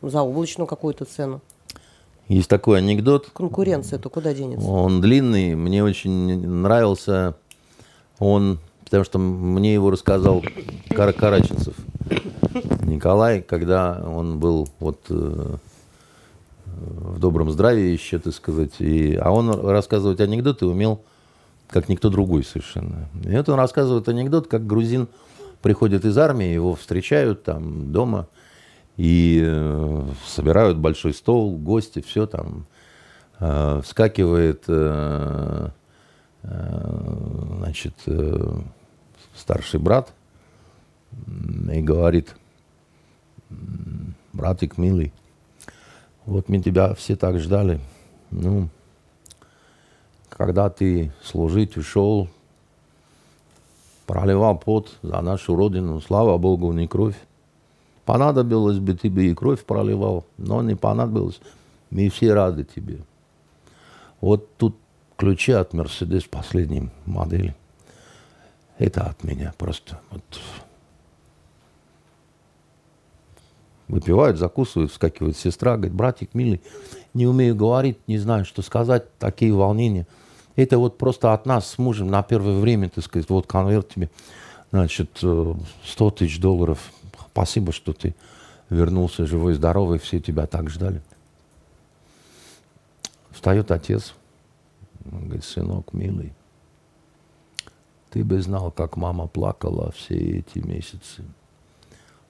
заоблачную какую-то цену? Есть такой анекдот, Конкуренция-то куда денется? он длинный, мне очень нравился он, потому что мне его рассказал Кара Караченцев. Николай, когда он был вот э, в добром здравии еще, так сказать. И, а он рассказывать анекдоты умел, как никто другой совершенно. И вот он рассказывает анекдот, как грузин приходит из армии, его встречают там дома, и э, собирают большой стол, гости, все там. Э, вскакивает э, э, значит, э, старший брат и говорит, «М, братик милый, вот мы тебя все так ждали. Ну, когда ты служить ушел, проливал пот за нашу родину, слава Богу, не кровь. Понадобилось бы, ты бы и кровь проливал, но не понадобилось. Мы все рады тебе. Вот тут ключи от Мерседес последней модели. Это от меня просто. Вот. Выпивают, закусывают, вскакивает сестра, говорит, братик милый, не умею говорить, не знаю, что сказать, такие волнения. Это вот просто от нас с мужем на первое время, так сказать, вот конверт тебе, значит, э, 100 тысяч долларов. Спасибо, что ты вернулся живой, здоровый, все тебя так ждали. Встает отец, он говорит, сынок, милый, ты бы знал, как мама плакала все эти месяцы.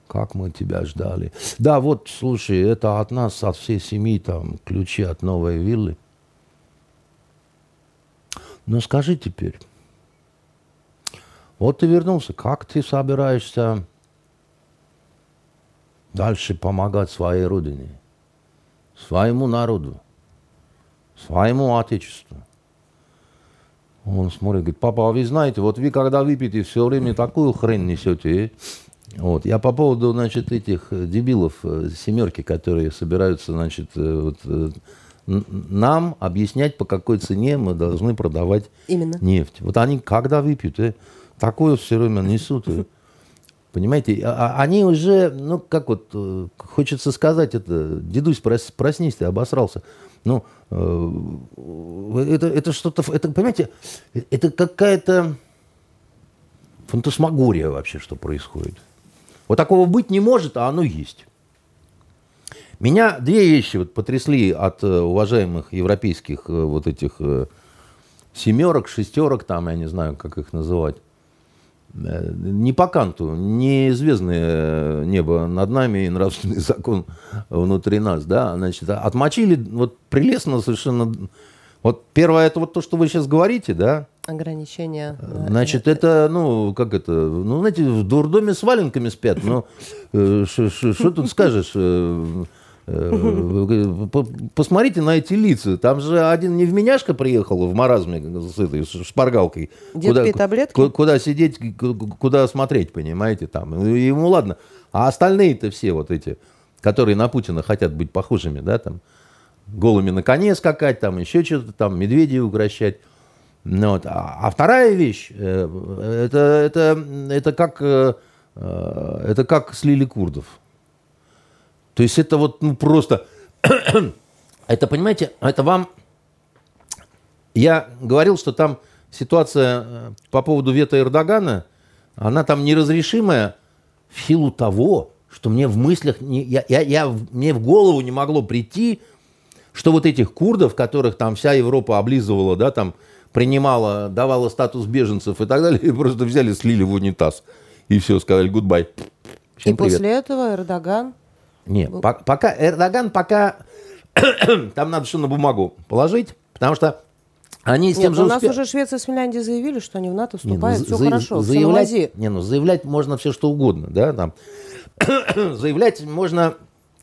Как мы тебя ждали. Да, вот, слушай, это от нас, от всей семьи, там, ключи от новой виллы. Но скажи теперь, вот ты вернулся, как ты собираешься дальше помогать своей родине, своему народу, своему отечеству? Он смотрит, говорит, папа, а вы знаете, вот вы когда выпьете, все время такую хрень несете, э? Вот. Я по поводу, значит, этих э, дебилов э, семерки, которые собираются, значит, э, вот, нам объяснять, по какой цене мы должны продавать Именно. нефть. Вот они когда выпьют, э, такое все время несут. э. Понимаете, а- а они уже, ну, как вот, хочется сказать это, дедусь, прос- проснись, ты обосрался. Ну, это, это что-то, это, понимаете, это какая-то фантасмагория вообще, что происходит. Вот такого быть не может, а оно есть. Меня две вещи вот потрясли от э, уважаемых европейских э, вот этих э, семерок, шестерок, там, я не знаю, как их называть. Не по канту, не звездное небо над нами и нравственный (laughs) закон внутри нас, да, значит, отмочили вот прелестно совершенно. Вот первое, это вот то, что вы сейчас говорите, да, Ограничения. э, Значит, это, ну, как это, ну, знаете, в дурдоме с валенками спят, но что тут скажешь? э, э, по- Посмотрите на эти лица. Там же один невменяшка приехал в маразме с этой шпаргалкой. Детские таблетки? ку- Куда сидеть, ку- куда смотреть, понимаете, там. Ему ладно. А остальные-то все вот эти, которые на Путина хотят быть похожими, да, там, голыми на коне скакать, там, еще что-то там, медведей укращать. Ну, вот. а, а вторая вещь, э, это, это, это, как, э, э, это как слили курдов. То есть это вот ну, просто... (coughs) это, понимаете, это вам... Я говорил, что там ситуация по поводу вето Эрдогана, она там неразрешимая в силу того, что мне в мыслях, не, я, я, я, мне в голову не могло прийти, что вот этих курдов, которых там вся Европа облизывала, да, там принимала, давала статус беженцев и так далее, просто взяли, слили в унитаз. И все, сказали гудбай. и привет. после этого Эрдоган? Нет, по пока Эрдоган пока (clears throat) там надо что на бумагу положить, потому что они с Нет, тем же у нас уже Швеция с Финляндией заявили, что они в НАТО вступают, не, ну, все за, хорошо, заявлять, все не, ну, заявлять можно все что угодно, да, там. (clears throat) заявлять можно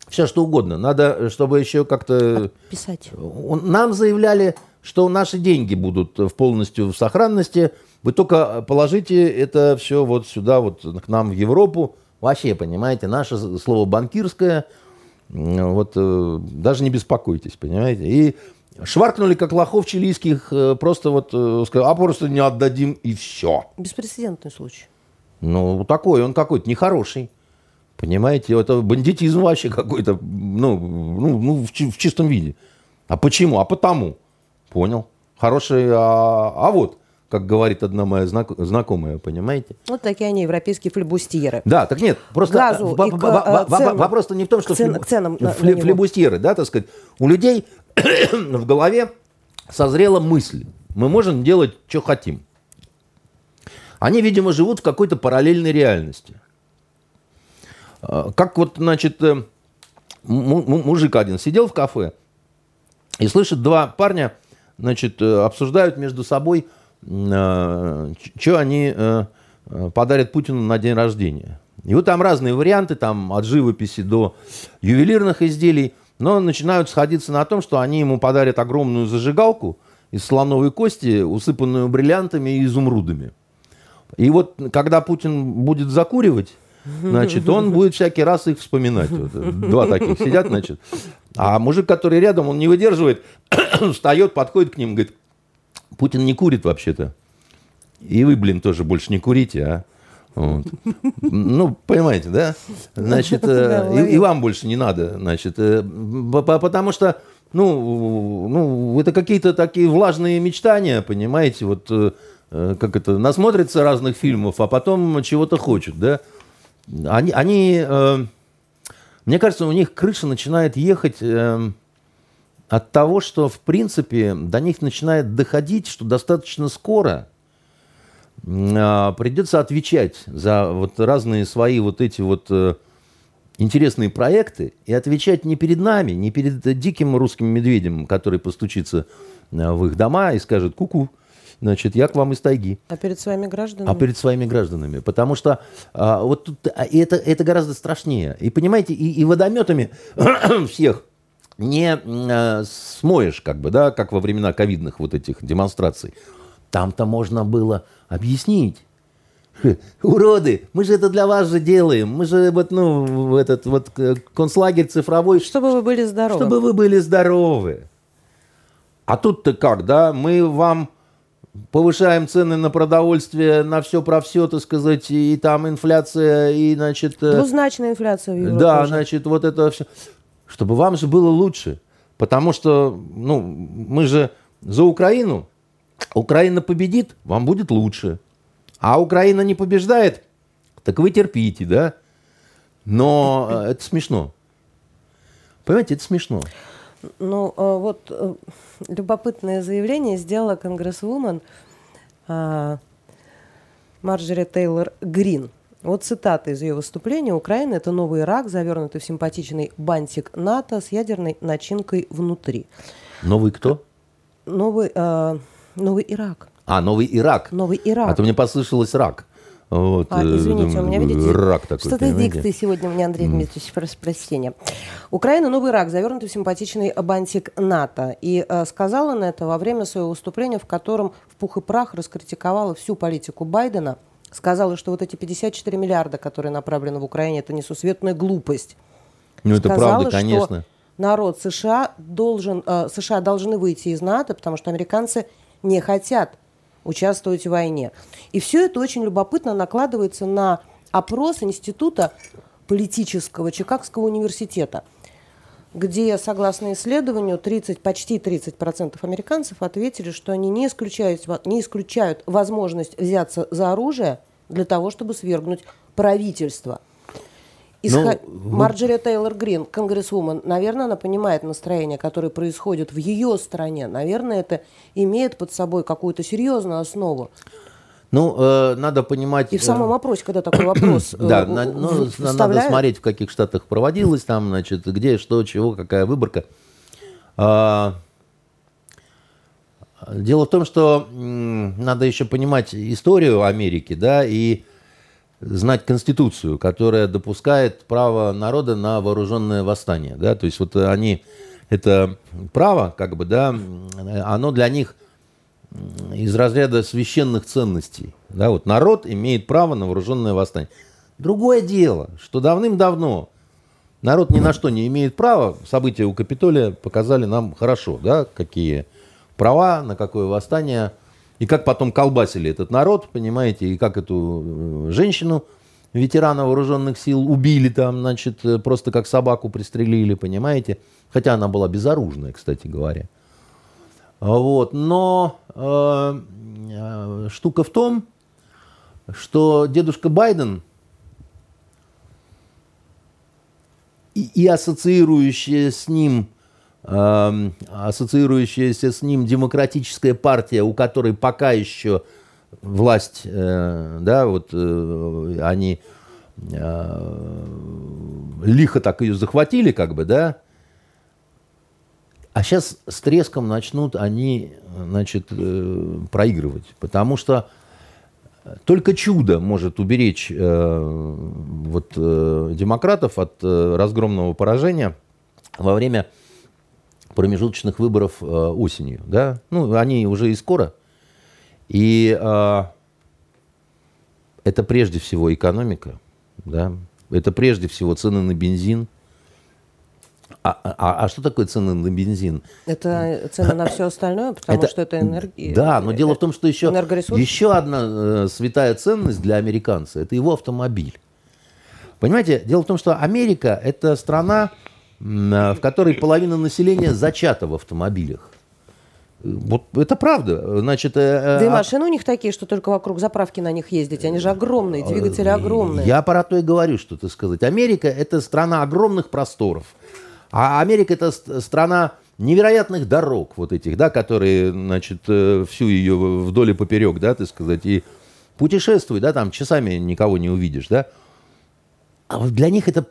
все что угодно. Надо, чтобы еще как-то... Писать. Нам заявляли, что наши деньги будут в полностью в сохранности. Вы только положите это все вот сюда, вот к нам в Европу. Вообще, понимаете, наше слово банкирское, вот э, даже не беспокойтесь, понимаете. И шваркнули, как лохов чилийских, э, просто вот, э, а просто не отдадим и все. Беспрецедентный случай. Ну, такой, он какой-то нехороший. Понимаете, это бандитизм вообще какой-то, ну, ну, ну в, в чистом виде. А почему? А потому. Понял. Хороший, а, а вот, как говорит одна моя знак, знакомая, понимаете? Вот такие они, европейские флебустьеры. Да, так нет, просто Газу в, в, в, вопрос-то не в том, что цен, флеб, ценам флеб, флебустьеры, да, так сказать, у людей (coughs) в голове созрела мысль. Мы можем делать, что хотим. Они, видимо, живут в какой-то параллельной реальности. А, как вот, значит, э, мужик один сидел в кафе и слышит, два парня, значит, э, обсуждают между собой, э, что они подарят Путину на день рождения. И вот там разные варианты, там от живописи до ювелирных изделий, но начинают сходиться на том, что они ему подарят огромную зажигалку из слоновой кости, усыпанную бриллиантами и изумрудами. И вот когда Путин будет закуривать, значит, он (laughs) будет всякий раз их вспоминать. Вот, два таких сидят, значит. А мужик, который рядом, он не выдерживает, (coughs) встает, подходит к ним, говорит, Путин не курит вообще-то. И вы, блин, тоже больше не курите, а? Вот. Ну, понимаете, да? Значит, э, (laughs) и, и вам больше не надо, значит, э, потому что, ну, ну, это какие-то такие влажные мечтания, понимаете, вот э, как это, насмотрится разных фильмов, а потом чего-то хочет, да? Они, они э, мне кажется, у них крыша начинает ехать э, от того, что, в принципе, до них начинает доходить, что достаточно скоро э, придется отвечать за вот разные свои вот эти вот э, интересные проекты и отвечать не перед нами, не перед диким русским медведем, который постучится э, в их дома и скажет «ку-ку», значит, я к вам из тайги. А перед своими гражданами? А перед своими гражданами. Потому что а, вот тут, а, это, это гораздо страшнее. И понимаете, и, и водометами (coughs) всех не а, смоешь, как бы, да, как во времена ковидных вот этих демонстраций. Там-то можно было объяснить. (laughs) Уроды, мы же это для вас же делаем. Мы же вот, ну, этот вот э, концлагерь цифровой. Чтобы вы были здоровы. Чтобы вы были здоровы. А тут-то как, да? Мы вам повышаем цены на продовольствие, на все про все, так сказать, и там инфляция, и, значит... Э, Двузначная инфляция в Европе. Да, уже. значит, вот это все. Чтобы вам же было лучше. Потому что, ну, мы же за Украину. Украина победит, вам будет лучше. А Украина не побеждает, так вы терпите, да? Но э, это смешно. Понимаете, это смешно. Ну, э, вот э, любопытное заявление сделала конгрессвумен э, Марджери Тейлор Грин. Вот цитата из ее выступления. «Украина – это новый Ирак, завернутый в симпатичный бантик НАТО с ядерной начинкой внутри». Новый кто? Новый, э, новый Ирак. А, новый Ирак. Новый Ирак. А то мне послышалось рак. Вот, а, извините, у меня, видите, рак такой, что-то дикты сегодня у меня, Андрей Дмитриевич, прошу прощения. Украина новый рак, завернутый в симпатичный бантик НАТО. И э, сказала на это во время своего выступления, в котором в пух и прах раскритиковала всю политику Байдена. Сказала, что вот эти 54 миллиарда, которые направлены в Украине, это несусветная глупость. Ну, это сказала, правда, конечно. Что народ США должен, э, США должны выйти из НАТО, потому что американцы не хотят участвовать в войне. И все это очень любопытно накладывается на опрос Института политического Чикагского университета, где, согласно исследованию, 30, почти 30% американцев ответили, что они не исключают, не исключают возможность взяться за оружие для того, чтобы свергнуть правительство. Исха... Ну, Марджери Тейлор Грин, конгрессвумен, наверное, она понимает настроение, которое происходит в ее стране. Наверное, это имеет под собой какую-то серьезную основу. Ну, э, надо понимать... И в самом э, опросе, когда такой (clears throat) вопрос э, Да, на, ну, надо смотреть, в каких штатах проводилось там, значит, где, что, чего, какая выборка. А, дело в том, что надо еще понимать историю Америки, да, и знать Конституцию, которая допускает право народа на вооруженное восстание, да, то есть вот они, это право, как бы, да, оно для них из разряда священных ценностей. Да, вот народ имеет право на вооруженное восстание. Другое дело, что давным-давно народ ни на что не имеет права. События у Капитолия показали нам хорошо, да, какие права, на какое восстание. И как потом колбасили этот народ, понимаете, и как эту э, женщину, ветерана вооруженных сил, убили там, значит, э, просто как собаку пристрелили, понимаете. Хотя она была безоружная, кстати говоря. Вот. Но э, э, штука в том, что дедушка Байден и, и ассоциирующая с ним ассоциирующаяся с ним демократическая партия, у которой пока еще власть, э, да, вот э, они э, лихо так ее захватили, как бы, да, а сейчас с треском начнут они, значит, проигрывать, потому что только чудо может уберечь вот, демократов от разгромного поражения во время промежуточных выборов э, осенью. Да? Ну, они уже и скоро. И э, это прежде всего экономика, да? это прежде всего цены на бензин, а, а, а что такое цены на бензин? Это цены на все остальное, потому это, что это энергия. Да, но дело в том, что еще, еще одна э, святая ценность для американца – это его автомобиль. Понимаете, дело в том, что Америка – это страна, в которой половина населения зачата в автомобилях. Вот это правда. Значит, э, да и а машины у них такие, что только вокруг заправки на них ездить. Они же огромные, двигатели огромные. Я про то и говорю, что ты сказать. Америка – это страна огромных просторов. А Америка это страна невероятных дорог вот этих, да, которые, значит, э, всю ее вдоль и поперек, да, так сказать, и путешествуй, да, там часами никого не увидишь, да. А вот для них это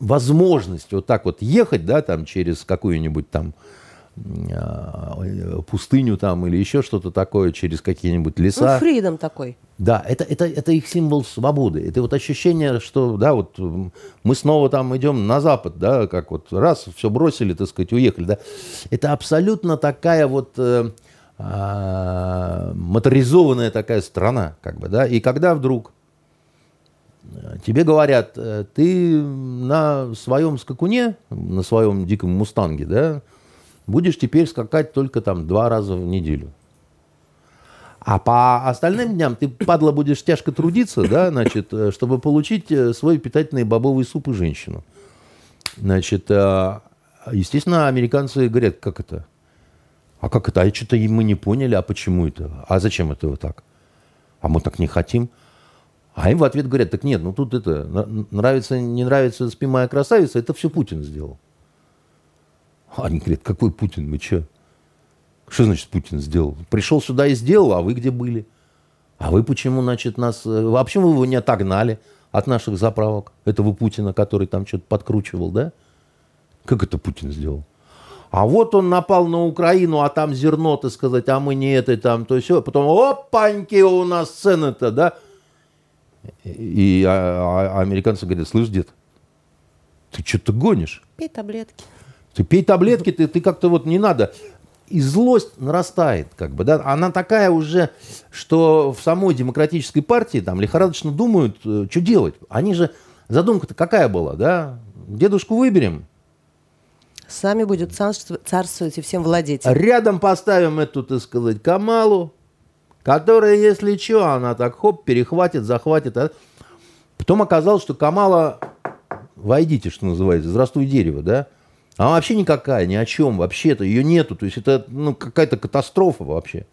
возможность вот так вот ехать, да, там через какую-нибудь там а, пустыню там или еще что-то такое, через какие-нибудь леса. Ну, фридом такой. Да, это, это, это их символ свободы. Это вот ощущение, что, да, вот мы снова там идем на запад, да, как вот раз, все бросили, так сказать, уехали, да. Это абсолютно такая вот э, э, моторизованная такая страна, как бы, да. И когда вдруг тебе говорят, э, ты на своем скакуне, на своем диком мустанге, да, будешь теперь скакать только там два раза в неделю. А по остальным дням ты, падла, будешь тяжко трудиться, да, значит, э, чтобы получить э, свой питательный бобовый суп и женщину. Значит, естественно, американцы говорят, как это? А как это? А что-то мы не поняли, а почему это? А зачем это вот так? А мы так не хотим. А им в ответ говорят, так нет, ну тут это, нравится, не нравится спи моя красавица, это все Путин сделал. Они говорят, какой Путин, мы что? Что значит Путин сделал? Пришел сюда и сделал, а вы где были? А вы почему, значит, нас... Э, вообще вы его не отогнали от наших заправок? Этого Путина, который там что-то подкручивал, да? Как это Путин сделал? А вот он напал на Украину, а там зерно, так сказать, а мы не это там, то все. Потом, опаньки, у нас цены-то, да? И а, а, американцы говорят, слышь, дед, ты что-то гонишь? Пей таблетки. Ты пей таблетки, ты, ты как-то вот не надо и злость нарастает, как бы, да, она такая уже, что в самой демократической партии там лихорадочно думают, э, что делать. Они же, задумка-то какая была, да, дедушку выберем. Сами будет царствовать и всем владеть. Рядом поставим эту, так сказать, Камалу, которая, если что, она так хоп, перехватит, захватит. А... Потом оказалось, что Камала, войдите, что называется, здравствуй дерево, да? Она вообще никакая, ни о чем, вообще-то ее нету. То есть это ну, какая-то катастрофа вообще.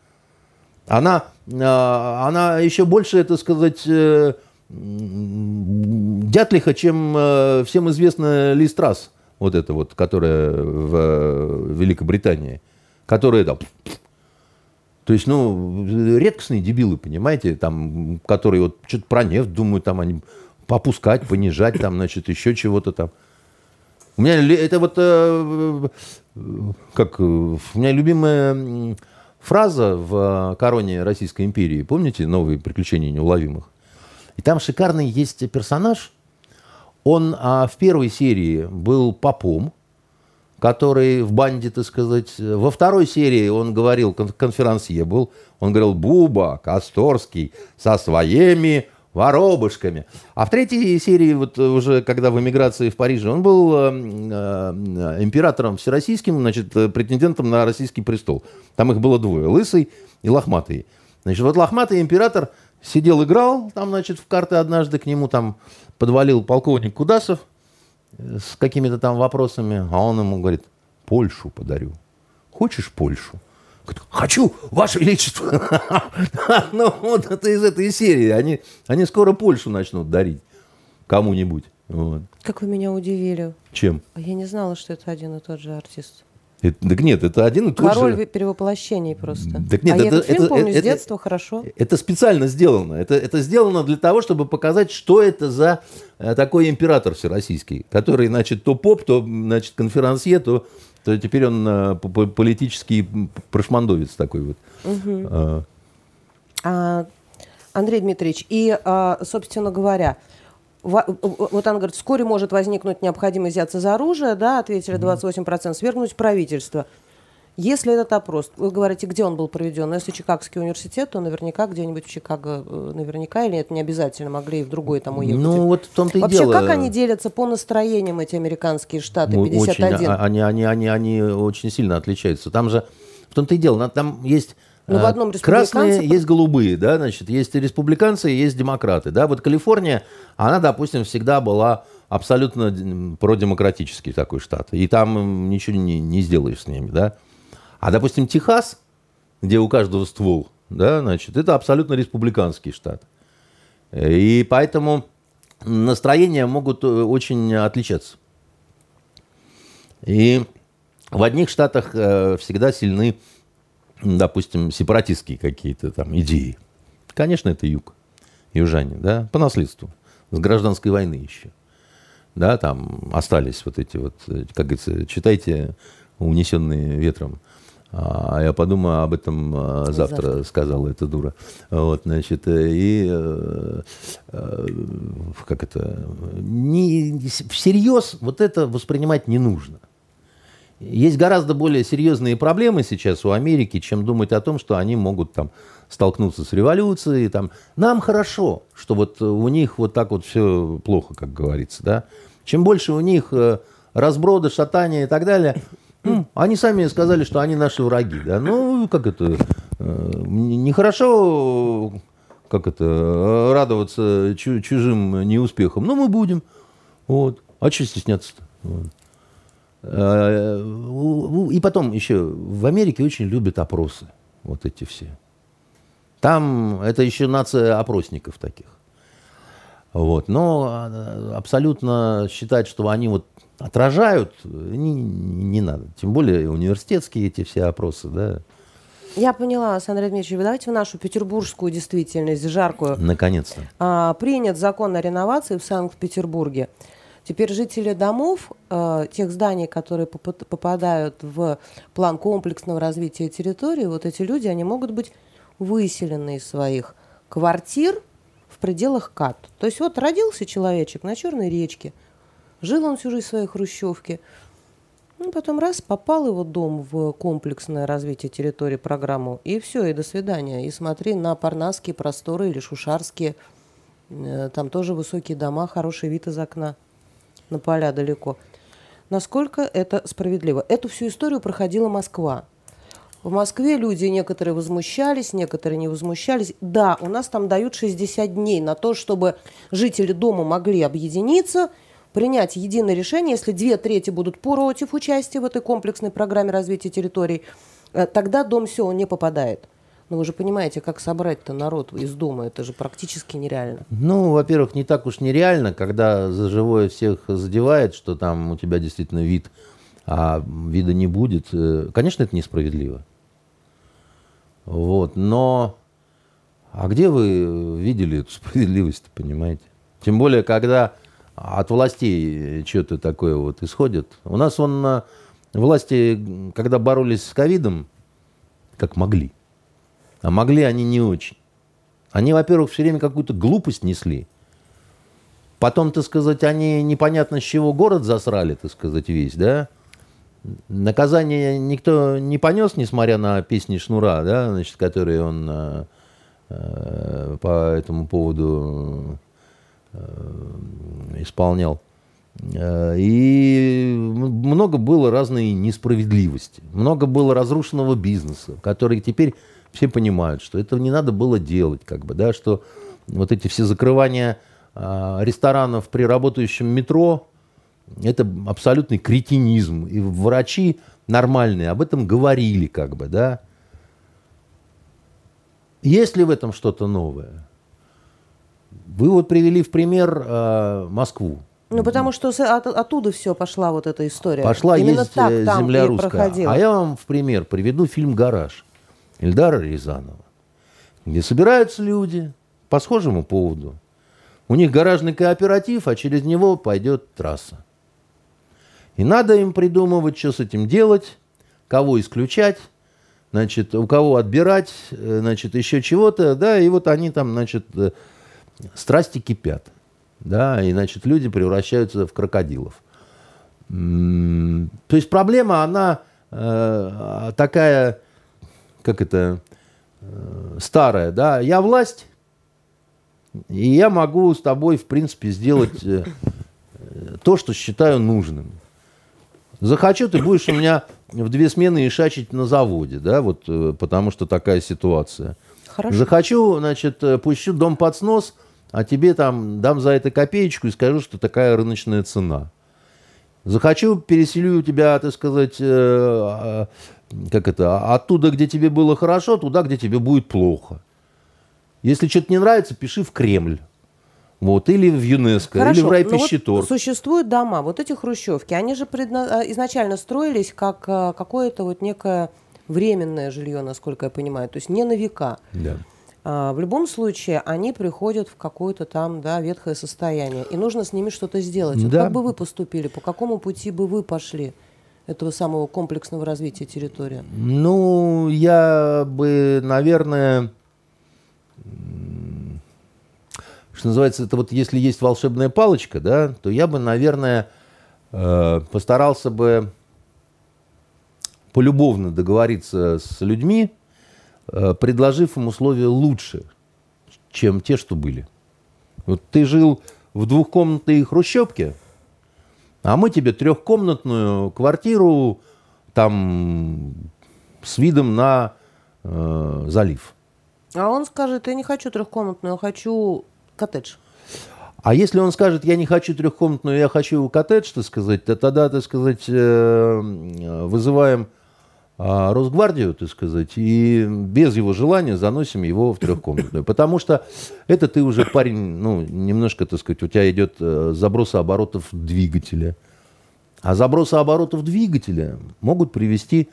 Она, а, она еще больше, это сказать, э, дятлиха, чем э, всем известная Ли Страс, вот эта вот, которая в э, Великобритании, которая там... То есть, ну, редкостные дебилы, понимаете, там, которые вот что-то про нефть думают, там они попускать, понижать, там, значит, еще чего-то там. У меня это вот, как, у меня любимая фраза в «Короне Российской империи». Помните «Новые приключения неуловимых»? И там шикарный есть персонаж. Он а, в первой серии был попом, который в банде, так сказать. Во второй серии он говорил, конферансье был, он говорил «Буба, Косторский, со своими воробушками». А в третьей серии, вот уже когда в эмиграции в Париже, он был э, э, императором всероссийским, значит, претендентом на российский престол. Там их было двое, лысый и лохматый. Значит, вот лохматый император – Сидел, играл там, значит, в карты однажды, к нему там подвалил полковник Кудасов э, с какими-то там вопросами, а он ему говорит, Польшу подарю. Хочешь Польшу? Хочу, Ваше Величество. (laughs) Ну, вот это из этой серии. Они, они скоро Польшу начнут дарить кому-нибудь. Вот. Как вы меня удивили. Чем? А я не знала, что это один и тот же артист. Это, так нет, это один и тот Король же... Перевоплощений просто. Так нет, а это, я этот фильм это, помню это, с детства хорошо. Это специально сделано. Это, это сделано для того, чтобы показать, что это за э, такой император всероссийский, который, значит, то поп, то, значит, конферансье, то, то теперь он а, политический прошмандовец такой вот. Угу. А. А, Андрей Дмитриевич, и, а, собственно говоря, вот она говорит, вскоре может возникнуть необходимость взяться за оружие, да, ответили 28%, свергнуть правительство. Если этот опрос, вы говорите, где он был проведен, но если Чикагский университет, то наверняка где-нибудь в Чикаго, э, наверняка, или это не обязательно, могли и в другой там уехать. Ну, вот в том-то и Вообще, дело. как они делятся по настроениям, эти американские штаты, 51? Очень, они, они, они, они очень сильно отличаются. Там же, в том-то и дело, там есть ну, в одном Красные есть голубые, да, значит, есть республиканцы, есть демократы, да. Вот Калифорния, она, допустим, всегда была абсолютно продемократический такой штат, и там ничего не, не сделаешь с ними, да. А, допустим, Техас, где у каждого ствол, да, значит, это абсолютно республиканский штат. И поэтому настроения могут э, очень отличаться. И в одних штатах э, всегда сильны допустим, сепаратистские какие-то там идеи. Конечно, это юг, южане, да, по наследству, с гражданской войны еще. Да, там остались вот эти вот, как говорится, читайте «Унесенные ветром». А я подумаю об этом а, завтра, завтра. сказала эта дура. Вот, значит, и э, э, как это, не, всерьез вот это воспринимать не нужно. Есть гораздо более серьезные проблемы сейчас у Америки, чем думать о том, что они могут там столкнуться с революцией. Там. Нам хорошо, что вот у них вот так вот все плохо, как говорится. Да? Чем больше у них э, разброда, шатания и так далее, они сами сказали, что они наши враги. Да? Ну, как это, э, нехорошо как это, радоваться чужим неуспехам. Но мы будем. Вот. А что стесняться-то? Вот. Э, и потом еще в Америке очень любят опросы, вот эти все. Там это еще нация опросников таких. Вот. Но э, абсолютно считать, что они вот отражают, не, не надо. Тем более университетские эти все опросы, да. Я поняла, Александр Дмитриевич, давайте в нашу петербургскую действительность, жаркую. Наконец-то. А, принят закон о реновации в Санкт-Петербурге. Теперь жители домов, э, тех зданий, которые поп- попадают в план комплексного развития территории, вот эти люди, они могут быть выселены из своих квартир в пределах КАТ. То есть вот родился человечек на Черной речке, жил он всю жизнь в своей хрущевке, ну, потом раз, попал его дом в комплексное развитие территории программу, и все, и до свидания. И смотри на парнасские просторы или шушарские, э, там тоже высокие дома, хороший вид из окна на поля далеко. Насколько это справедливо? Эту всю историю проходила Москва. В Москве люди некоторые возмущались, некоторые не возмущались. Да, у нас там дают 60 дней на то, чтобы жители дома могли объединиться, принять единое решение, если две трети будут против участия в этой комплексной программе развития территорий, э, тогда дом все, он не попадает. Но вы же понимаете, как собрать-то народ из дома, это же практически нереально. Ну, во-первых, не так уж нереально, когда за живое всех задевает, что там у тебя действительно вид, а вида не будет. Э, конечно, это несправедливо. Вот, но... А где вы видели эту справедливость, понимаете? Тем более, когда от властей что-то такое вот исходит. У нас он власти, когда боролись с ковидом, как могли. А могли они не очень. Они, во-первых, все время какую-то глупость несли. Потом, так сказать, они непонятно с чего город засрали, так сказать, весь, да? Наказание никто не понес, несмотря на песни Шнура, да, значит, которые он э, э, по этому поводу э, исполнял. Э, и много было разной несправедливости, много было разрушенного бизнеса, который теперь все понимают, что этого не надо было делать, как бы, да, что вот эти все закрывания э, ресторанов при работающем метро, это абсолютный кретинизм. И врачи нормальные об этом говорили, как бы, да. Есть ли в этом что-то новое? Вы вот привели в пример э, Москву. Ну, потому что от, оттуда все пошла вот эта история. Пошла Именно есть так э, земля русская. Проходила. А я вам в пример приведу фильм «Гараж» Ильдара Рязанова, где собираются люди по схожему поводу. У них гаражный кооператив, а через него пойдет трасса. И надо им придумывать, что с этим делать, кого исключать, значит, у кого отбирать, э, значит, еще чего-то, да, и вот они там, значит, э, страсти кипят, да, и, значит, люди превращаются в крокодилов. То есть проблема, она э, такая, как это, э, старая, да, я власть, и я могу с тобой, в принципе, сделать э, то, что считаю нужным. Захочу, ты будешь у меня в две смены ишачить на заводе, да, вот э, потому что такая ситуация. Хорошо. Захочу, значит, э, пущу дом под снос, а тебе там дам за это копеечку и скажу, что такая рыночная цена. Захочу, переселю тебя, так сказать, э, а, как это, оттуда, где тебе было хорошо, туда, где тебе будет плохо. Если что-то не нравится, пиши в Кремль. Вот, или в ЮНЕСКО, Хорошо, или в райпищеторг. Вот существуют дома, вот эти хрущевки, они же предна... Э, изначально строились как э, какое-то вот некое временное жилье, насколько я понимаю, то есть не на века. Да. А, в любом случае они приходят в какое-то там да, ветхое состояние, и нужно с ними что-то сделать. Да. Вот как бы вы поступили, по какому пути бы вы пошли? Этого самого комплексного развития территории? Ну, я бы, наверное, что называется, это вот если есть волшебная палочка, да, то я бы, наверное, э, постарался бы полюбовно договориться с людьми, э, предложив им условия лучше, чем те, что были. Вот ты жил в двухкомнатной хрущевке, а мы тебе трехкомнатную квартиру там с видом на э, залив. А он скажет, я не хочу трехкомнатную, я хочу коттедж. А если он скажет, я не хочу трехкомнатную, я хочу коттедж, так сказать, то тогда, так сказать, э, вызываем а, Росгвардию, так сказать, и без его желания заносим его в трехкомнатную. Потому что это ты уже парень, ну, немножко, так сказать, у тебя идет э, заброса оборотов двигателя. А забросы оборотов двигателя могут привести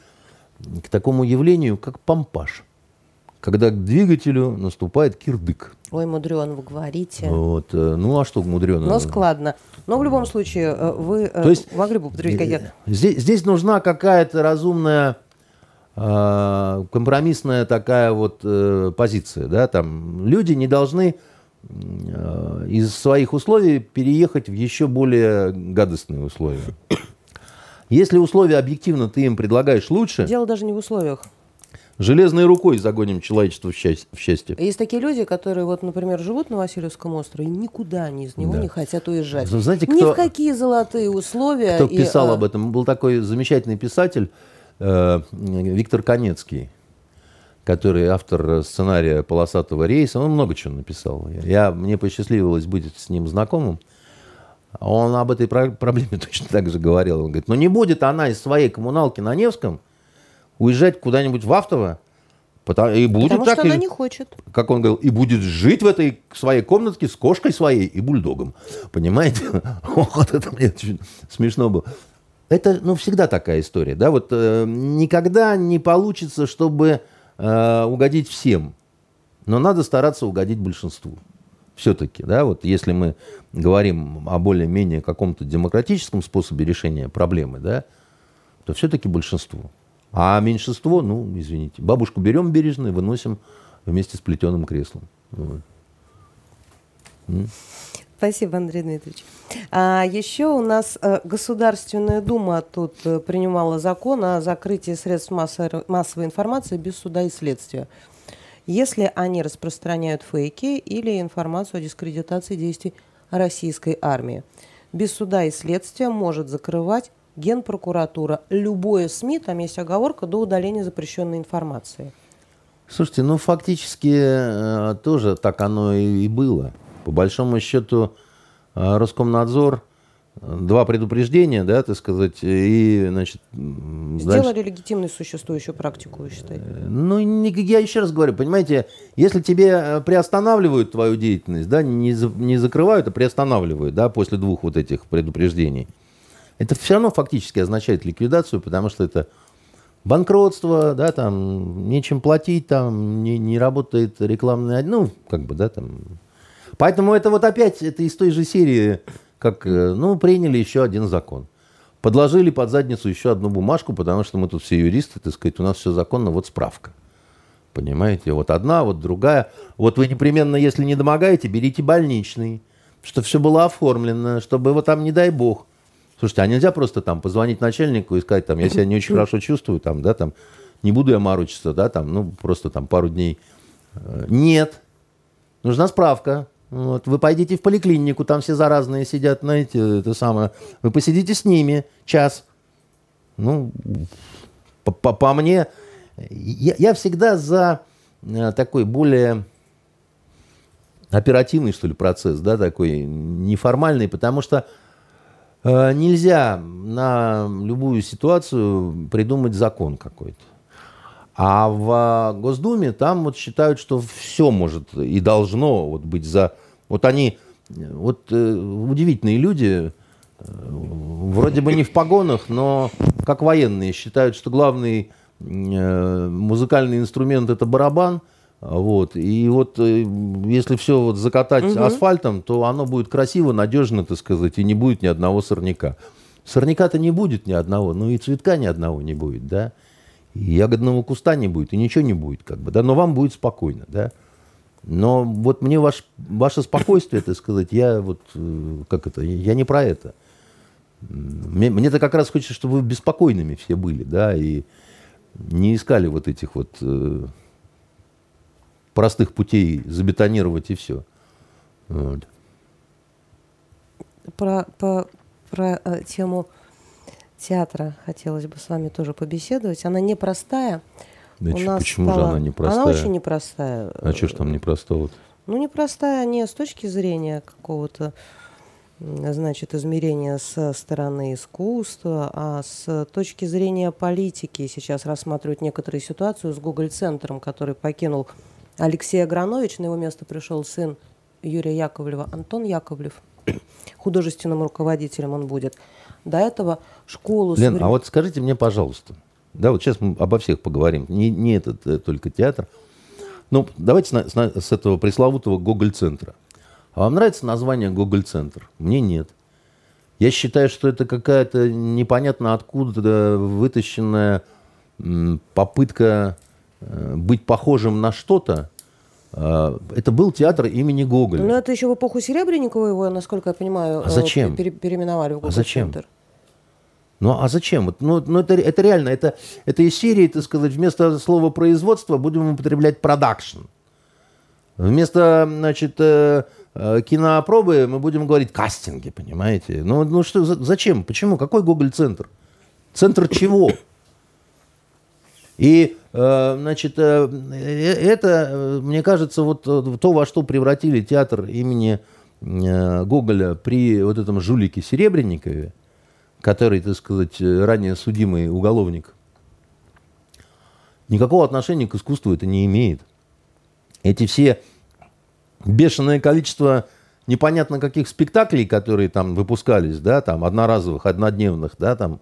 к такому явлению, как помпаж когда к двигателю наступает кирдык. Ой, мудрен, вы говорите. Вот. Э, ну, а что мудрено? Но складно. Но в любом случае, э, вы То есть, могли бы употребить какие-то... Здесь, здесь нужна какая-то разумная компромиссная такая вот позиция, да, там люди не должны из своих условий переехать в еще более гадостные условия. Если условия объективно ты им предлагаешь лучше... Дело даже не в условиях. Железной рукой загоним человечество в счастье. Есть такие люди, которые, вот, например, живут на Васильевском острове и никуда они из него да. не хотят уезжать. Знаете, кто, Ни в какие золотые условия. Кто и, писал а... об этом? Был такой замечательный писатель э, Виктор Конецкий, который автор сценария «Полосатого рейса», он много чего написал. Я, мне посчастливилось быть с ним знакомым. Он об этой проблеме (laughs) точно так же говорил. Он говорит, ну не будет она из своей коммуналки на Невском уезжать куда-нибь в Автово, потому, и будет потому так, что она не хочет. Как он говорил, и будет жить в этой своей комнатке с кошкой своей и бульдогом. Понимаете? (laughs) Вот это мне смешно было. Это, ну, всегда такая история, да, вот э, никогда не получится, чтобы э, угодить всем, но надо стараться угодить большинству все-таки, да, вот если мы говорим о более-менее каком-то демократическом способе решения проблемы, да, то все-таки большинство. А меньшинство, ну, извините, бабушку берем бережно и выносим вместе с плетеным креслом. Вот. Спасибо, Андрей Дмитриевич. А еще у нас э, Государственная Дума тут э, принимала закон о закрытии средств массовой, информации без суда и следствия если они распространяют фейки или информацию о дискредитации действий российской армии. Без суда и следствия может закрывать Генпрокуратура. Любое СМИ, там есть оговорка, до удаления запрещенной информации. Слушайте, ну фактически э, тоже так оно и было. По большому счету э, Роскомнадзор два предупреждения, да, так сказать, и, значит... Сделали дальше... легитимной существующую практику, вы считаете? Э, ну, я еще раз говорю, понимаете, если тебе э, приостанавливают твою деятельность, да, не, не закрывают, а приостанавливают, да, после двух вот этих предупреждений, это все равно фактически означает ликвидацию, потому что это банкротство, да, там, нечем платить, там, не, не работает рекламный, ну, как бы, да, там... Поэтому это вот опять, это из той же серии как, э, ну, приняли еще один закон. Подложили под задницу еще одну бумажку, потому что мы тут все юристы, так сказать, у нас все законно, вот справка. Понимаете, вот одна, вот другая. Вот вы непременно, если не домогаете, берите больничный, что все было оформлено, чтобы его там, не дай бог. Слушайте, а нельзя просто там позвонить начальнику и сказать, там, я себя не очень хорошо чувствую, там, да, там, не буду я маручиться, да, там, ну, просто там пару дней. Э, нет. Нужна справка. Вот, вы пойдите в поликлинику, там все заразные сидят, знаете, это самое. Вы посидите с ними час. Ну, по, по, по мне, я, я всегда за э, такой более оперативный, что ли, процесс, да, такой неформальный, потому что э, нельзя на любую ситуацию придумать закон какой-то. А в Госдуме там вот считают, что все может и должно вот быть за... Вот они, вот э, удивительные люди, э, вроде бы не в погонах, но как военные считают, что главный э, музыкальный инструмент это барабан, вот. И вот э, если все вот закатать угу. асфальтом, то оно будет красиво, надежно, так сказать, и не будет ни одного сорняка. Сорняка-то не будет ни одного, ну и цветка ни одного не будет, да и ягодного куста не будет, и ничего не будет, как бы, да, но вам будет спокойно, да. Но вот мне ваш, ваше спокойствие, это сказать, я вот, э, как это, я не про это. Мне, мне-то как раз хочется, чтобы вы беспокойными все были, да, и не искали вот этих вот э, простых путей забетонировать и все. Вот. Про, по, про э, тему театра хотелось бы с вами тоже побеседовать. Она непростая. Да, У нас почему стала... же она непростая? Она очень непростая. А что ж там непростого? Ну, непростая не с точки зрения какого-то значит, измерения со стороны искусства, а с точки зрения политики. Сейчас рассматривают некоторые ситуацию с Google-центром, который покинул Алексей Агранович, на его место пришел сын Юрия Яковлева, Антон Яковлев. (coughs) Художественным руководителем он будет до этого школу... Лен, соврем... а вот скажите мне, пожалуйста, да, вот сейчас мы обо всех поговорим, не, не этот э, только театр. Ну, давайте с, с, с этого пресловутого Гоголь-центра. А вам нравится название Гоголь-центр? Мне нет. Я считаю, что это какая-то непонятно откуда вытащенная попытка э, быть похожим на что-то, а, это был театр имени Гоголя. Но это еще в эпоху Серебренникова его, насколько я понимаю, а зачем? Пере переименовали в Гоголь а зачем? Центр. Ну а зачем? Ну, ну это, это реально, это, это из серии, так сказать, вместо слова производство будем употреблять продакшн. Вместо, значит, э, э, кинопробы мы будем говорить кастинги, понимаете? Ну, ну что, зачем? Почему? Какой Гоголь-центр? Центр чего? И, э, значит, э, это, мне кажется, вот то, во что превратили театр имени Гоголя при вот этом жулике Серебренникове, который, так сказать, ранее судимый уголовник, никакого отношения к искусству это не имеет. Эти все бешеное количество непонятно каких спектаклей, которые там выпускались, да, там одноразовых, однодневных, да, там,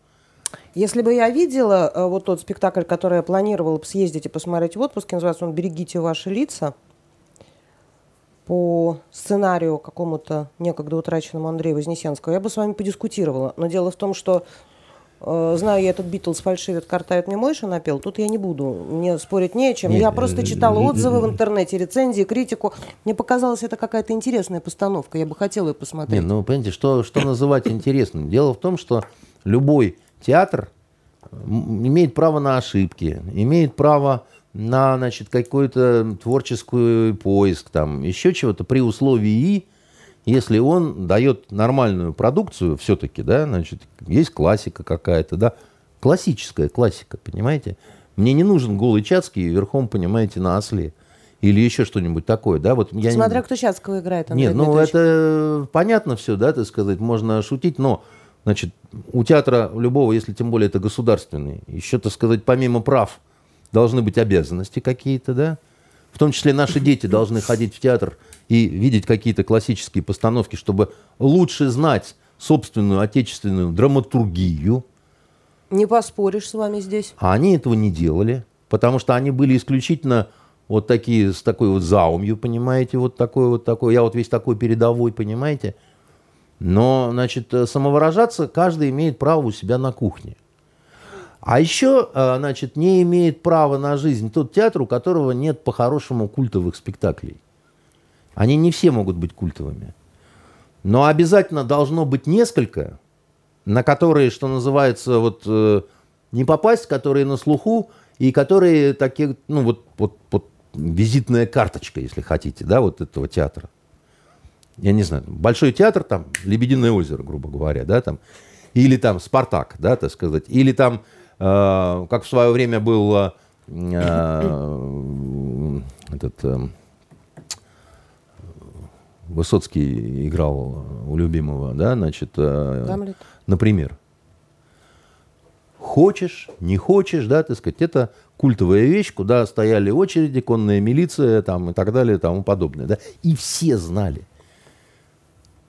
если бы я видела э, вот тот спектакль, который я планировала съездить и посмотреть в отпуске, называется он «Берегите ваши лица», по сценарию какому-то некогда утраченному Андрею Вознесенскому, я бы с вами подискутировала. Но дело в том, что э, знаю я этот Битлз фальшивит, картает мне Мойша напел, тут я не буду, мне спорить не о чем. Нет, я просто э, читала отзывы в интернете, рецензии, критику. Мне показалось, это какая-то интересная постановка, я бы хотела ее посмотреть. Нет, ну, понимаете, что, что называть интересным? Дело в том, что любой театр имеет право на ошибки, имеет право на значит, какой-то творческий поиск, там, еще чего-то при условии, если он дает нормальную продукцию все-таки, да, значит, есть классика какая-то, да, классическая классика, понимаете? Мне не нужен голый Чацкий верхом, понимаете, на осле. Или еще что-нибудь такое, да? Вот я Смотря кто Чацкого играет, Андрей Нет, ну это понятно все, да, так сказать, можно шутить, но Значит, у театра любого, если тем более это государственный, еще, так сказать, помимо прав, должны быть обязанности какие-то, да? В том числе наши дети должны ходить в театр и видеть какие-то классические постановки, чтобы лучше знать собственную отечественную драматургию. Не поспоришь с вами здесь. А они этого не делали, потому что они были исключительно вот такие, с такой вот заумью, понимаете, вот такой вот такой. Я вот весь такой передовой, понимаете. Но, значит, э, самовыражаться каждый имеет право у себя на кухне. А еще, э, значит, не имеет права на жизнь тот театр, у которого нет по-хорошему культовых спектаклей. Они не все могут быть культовыми. Но обязательно должно быть несколько, на которые, что называется, вот э, не попасть, которые на слуху, и которые такие, ну вот, вот, вот визитная карточка, если хотите, да, вот этого театра я не знаю, Большой театр, там, Лебединое озеро, грубо говоря, да, там, или там Спартак, да, так сказать, или там, как в свое время был э, э, этот э, Высоцкий играл у любимого, да, значит, э, например. Хочешь, не хочешь, да, так сказать, это культовая вещь, куда стояли очереди, конная милиция там, и так далее и тому подобное. Да? И все знали.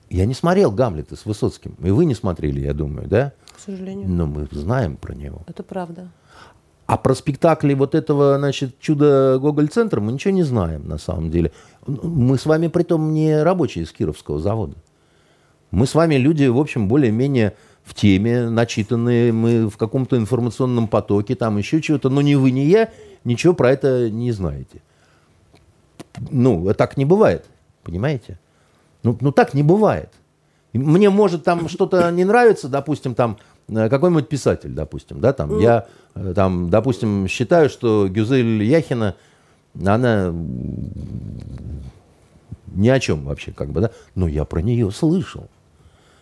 Я не смотрел Гамлета с Высоцким. И вы не смотрели, я думаю, да? К сожалению. Но мы знаем про него. Это правда. А про спектакли вот этого, значит, чудо Гоголь-центра мы ничего не знаем, на самом деле. Мы с вами, при том не рабочие из Кировского завода. Мы с вами люди, в общем, более-менее в теме, начитанные, мы в каком-то информационном потоке, там еще чего-то, но ни вы, ни я ничего про это не знаете. Ну, так не бывает, понимаете? Ну, ну так не бывает. Мне может там что-то не нравится, допустим, там э, какой-нибудь писатель, допустим, да, там, я, э, там, допустим, считаю, что Гюзель Яхина, она ни о чем вообще, как бы, да, но я про нее слышал.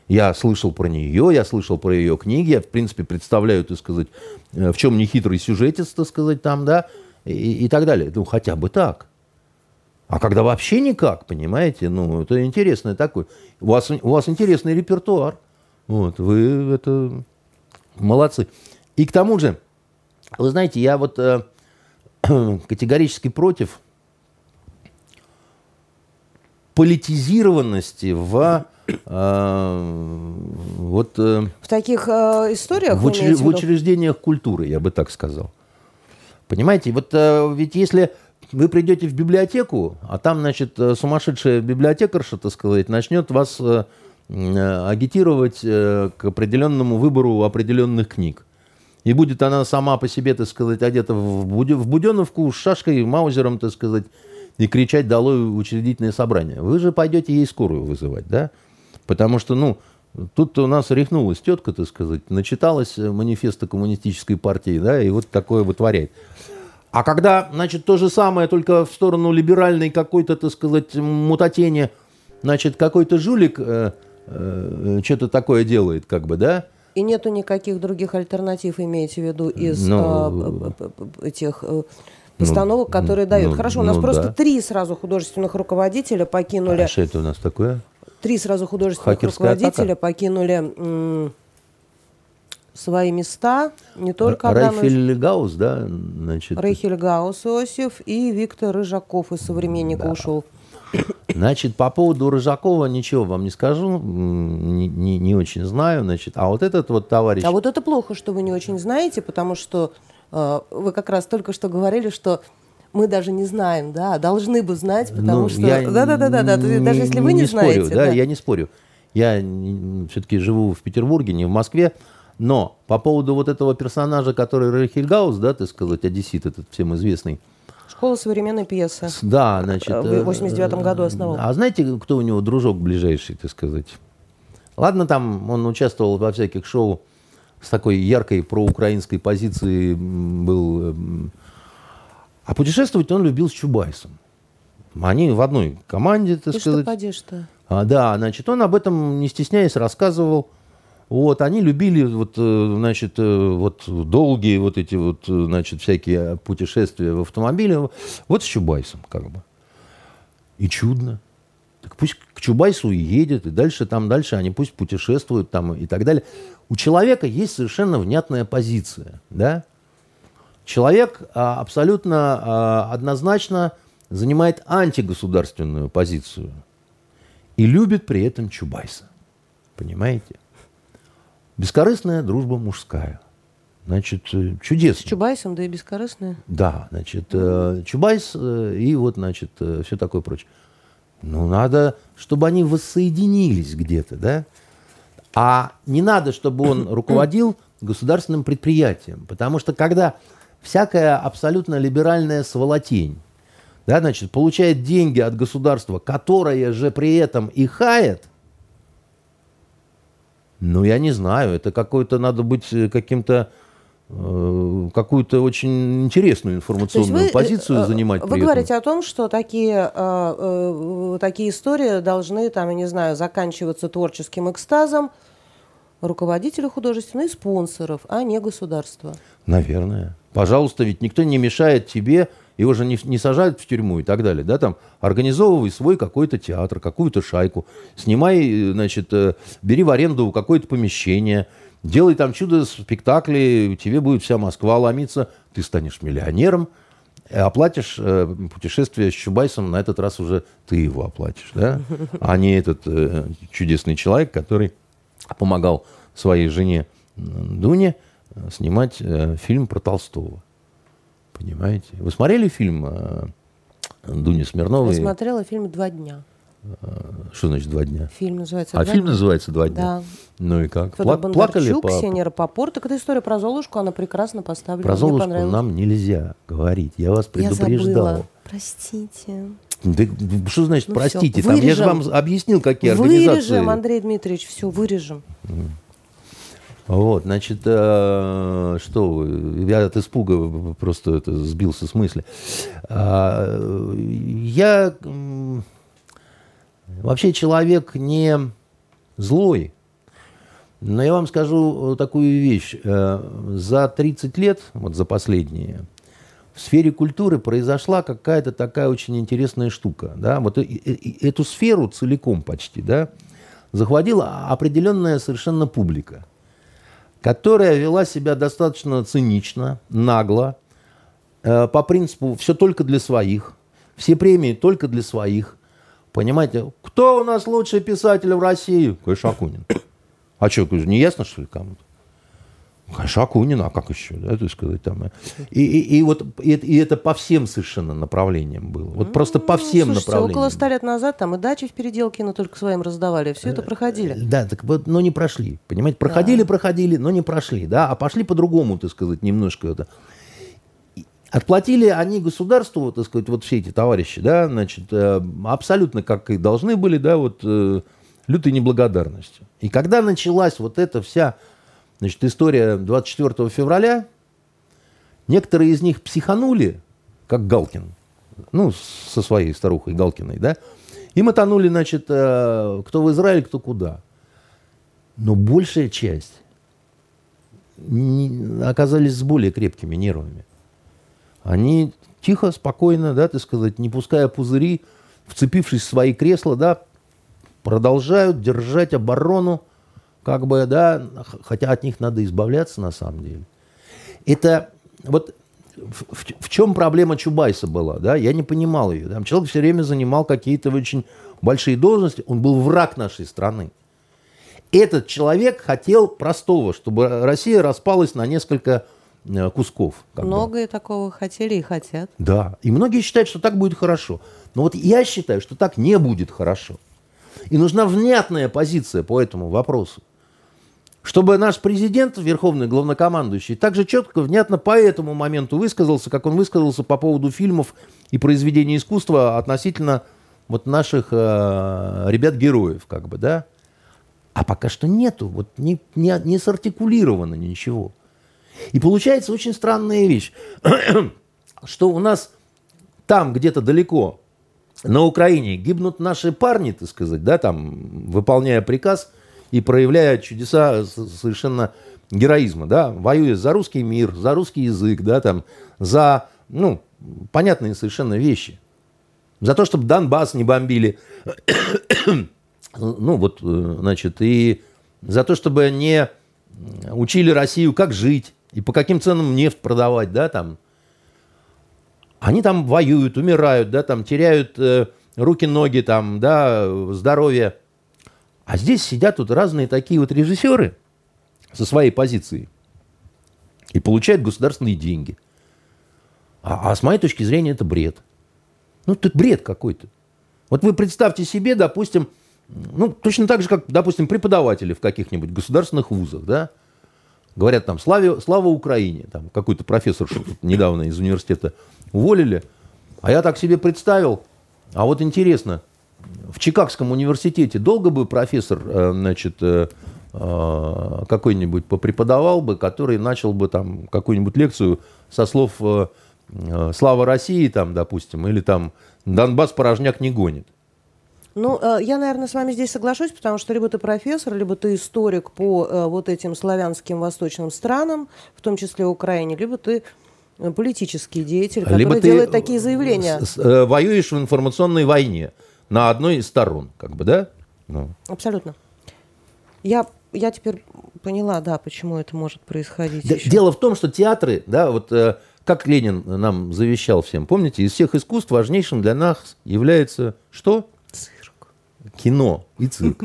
Я слышал про нее, я слышал про ее книги, я, в принципе, представляю, так сказать, э, в чем нехитрый сюжетец, так сказать, там, да, и, и так далее. Ну, хотя бы так. А когда вообще никак, понимаете, ну, это интересный такой. У вас, у вас интересный репертуар. Вот, вы это молодцы. И к тому же, вы знаете, я вот э, (clears throat) категорически против политизированности в э, вот э, в таких э, историях в, учр- в учреждениях культуры, я бы так сказал. Понимаете, вот э, ведь если вы придете в библиотеку, а там, значит, э, сумасшедшая библиотекарша, так сказать, начнет вас э, э, агитировать к определенному выбору определенных книг. И будет она сама по себе, так сказать, одета в, в буденовку с шашкой, маузером, так сказать, и кричать «Долой учредительное собрание». Вы же пойдете ей скорую вызывать, да? Потому что, ну, тут у нас рехнулась тетка, так сказать, начиталась манифеста коммунистической партии, да, и вот такое вытворяет. А когда, значит, то же самое, только в сторону либеральной какой-то, так сказать, мутатени, значит, какой-то жулик э, э, что-то такое делает, как бы, да, И нету никаких других альтернатив, имеете в виду, из Ну, а, п- этих э, постановок, ну, которые дают. ну, Хорошо, у нас ну просто да. три сразу художественных руководителя покинули. А что это у нас такое? Три сразу художественных Хакерская руководителя атака? покинули свои места. Не только Абрамович, Райфель Гаус, да, значит, Рейхель Гаус Иосиф и Виктор Рыжаков из «Современника» ушел. Значит, по поводу Рыжакова ничего вам не скажу, не, не- не очень знаю, значит, а вот этот вот товарищ, А вот это плохо, что вы не очень знаете, потому что э, вы как раз только что говорили, что мы даже не знаем, да, а должны бы знать, потому Ну, что... Да-да-да, да, не- даже если вы не, знаете... спорю, да, я не спорю. Я все-таки живу в Петербурге, не в Москве, но по поводу вот этого персонажа, который Рейхель Гаус, да, так сказать, одессит этот всем известный, Школа современной пьесы. Да, значит... В э, 89-м году основал. А знаете, кто у него дружок ближайший, так сказать? Ладно, там он участвовал во всяких шоу с такой яркой проукраинской позицией был. м, А путешествовать он любил с Чубайсом. Они в одной команде, так И что сказать. подишь-то? А, да, значит, он об этом, не стесняясь, рассказывал. Вот, они любили, вот, э, значит, э, вот долгие вот эти вот, э, значит, всякие путешествия в автомобиле. Вот с Чубайсом, как бы. И чудно. Так пусть к Чубайсу и едет, и дальше там, дальше они пусть путешествуют там и так далее. У человека есть совершенно внятная позиция, да? Человек а, абсолютно а, однозначно занимает антигосударственную позицию и любит при этом Чубайса. Понимаете? Бескорыстная дружба мужская. Значит, э, С чудесно. Чубайсом, да и бескорыстная. Да, значит, э, Чубайс э, и вот, значит, все такое прочее. Ну, надо, чтобы они воссоединились где-то, да? А не надо, чтобы он (coughs) руководил государственным предприятием. Потому что когда всякая абсолютно либеральная сволотень, да, значит, получает деньги от государства, которое же при этом и хает, ну, я не знаю, это какой-то, надо быть э, каким-то, э, какую-то очень интересную информационную вы, позицию э, занимать Вы говорите этом. о том, что такие, такие истории должны, там, я не знаю, заканчиваться творческим экстазом руководителя художественных и спонсоров, а не государства. Наверное. Пожалуйста, ведь никто не мешает тебе, его же не, не сажают в тюрьму и так далее, да, там, организовывай свой какой-то театр, какую-то шайку, снимай, э, значит, э, бери в аренду какое-то помещение, делай там чудо-спектакли, тебе будет вся Москва ломиться, ты станешь миллионером, э, оплатишь э, путешествие с Чубайсом, на этот раз уже ты его оплатишь, да, а не этот э, чудесный человек, который помогал своей жене Дуне снимать э, фильм про Толстого. Понимаете? Вы смотрели фильм э, Дуни Я Смирновой? смотрела фильм «Два дня». Что значит два дня? Фильм называется А «Два фильм дня». называется «Два дня». Да. Ну и как? Федор Пла- плакали Бондарчук, по... Ксения Рапопорт. Так это история про Золушку, она прекрасно поставлена. Про Золушку нам нельзя говорить. Я вас Я предупреждал. забыла. Простите. Да, что значит Ну простите? Там, я же вырежем. вам объяснил, какие организации. Вырежем, Андрей Дмитриевич, все, вырежем. Вот, значит, э, что я от испуга просто это, сбился с мысли. А, я вообще человек не злой, но я вам скажу такую вещь. Э, За 30 лет, вот за последние, в сфере культуры произошла какая-то такая очень интересная штука. Да? Вот эту сферу целиком почти да, захватила определенная совершенно публика которая вела себя достаточно цинично, нагло, э, по принципу все только для своих, все премии только для своих. Понимаете, кто у нас лучший писатель в России? Конечно, Акунин. А что, не ясно, что ли, кому-то? Конечно, Акунин, а как еще, да, то сказать, там. э. И, и, и вот и, это- и это по всем совершенно направлениям было. Вот просто по всем Ну, Слушайте, направлениям. около ста лет назад там и дачи в переделке, но только своим раздавали. Все это проходили. Да, так вот, но не прошли. Понимаете, проходили, проходили, но не прошли, да, а пошли по-другому, так сказать, немножко это. Отплатили они государству, так сказать, вот все эти товарищи, да, значит, э, абсолютно как и должны были, да, вот э, лютой неблагодарностью. И когда началась вот эта вся, значит, история 24 февраля, некоторые из них психанули, как Галкин, ну, со своей старухой Галкиной, да, и мотанули, значит, э, кто в Израиль, кто куда. Но большая часть оказались с более крепкими нервами. Они тихо, спокойно, да, так сказать, не пуская пузыри, вцепившись в свои кресла, да, продолжают держать оборону, как бы, да, хотя от них надо избавляться на самом деле. Это вот в, в, в чем проблема Чубайса была, да, я не понимал ее. Там человек все время занимал какие-то очень большие должности, он был враг нашей страны. Этот человек хотел простого, чтобы Россия распалась на несколько э, кусков. Многие бы. такого хотели и хотят. Да, и многие считают, что так будет хорошо. Но вот я считаю, что так не будет хорошо. И нужна внятная позиция по этому вопросу. Чтобы наш президент, верховный главнокомандующий, также четко, внятно по этому моменту высказался, как он высказался по поводу фильмов и произведений искусства относительно вот наших э, ребят-героев, как бы, да. А пока что нету, вот не, не, не сартикулировано ничего. И получается очень странная вещь, (clears throat) что у нас там где-то далеко на Украине гибнут наши парни, так сказать, да, там, выполняя приказ и проявляя чудеса совершенно героизма, да, воюя за русский мир, за русский язык, да, там, за, ну, понятные совершенно вещи. За то, чтобы Донбасс не бомбили, ну, вот, значит, и за то, чтобы не учили Россию, как жить и по каким ценам нефть продавать, да, там, они там воюют, умирают, да, там теряют э, руки, ноги, там, да, здоровье. А здесь сидят тут разные такие вот режиссеры со своей позиции и получают государственные деньги. А, а с моей точки зрения это бред. Ну, это бред какой-то. Вот вы представьте себе, допустим, ну, точно так же, как, допустим, преподаватели в каких-нибудь государственных вузах, да, говорят там «Славе, «Слава Украине», там какой-то профессор недавно из университета уволили. А я так себе представил, а вот интересно, в Чикагском университете долго бы профессор, э, значит, э, э, какой-нибудь попреподавал бы, который начал бы там какую-нибудь лекцию со слов «Слава России», там, допустим, или там «Донбасс порожняк не гонит». Ну, я, наверное, с вами здесь соглашусь, потому что либо ты профессор, либо ты историк по вот этим славянским восточным странам, в том числе Украине, либо ты политический деятель, который Либо делает такие заявления. Воюешь в информационной войне на одной из сторон, как бы, да? Ну. Абсолютно. Я, я теперь поняла, да, почему это может происходить. Да, дело в том, что театры, да, вот э, как Ленин нам завещал всем, помните, из всех искусств важнейшим для нас является что? Цирк. Кино и цирк.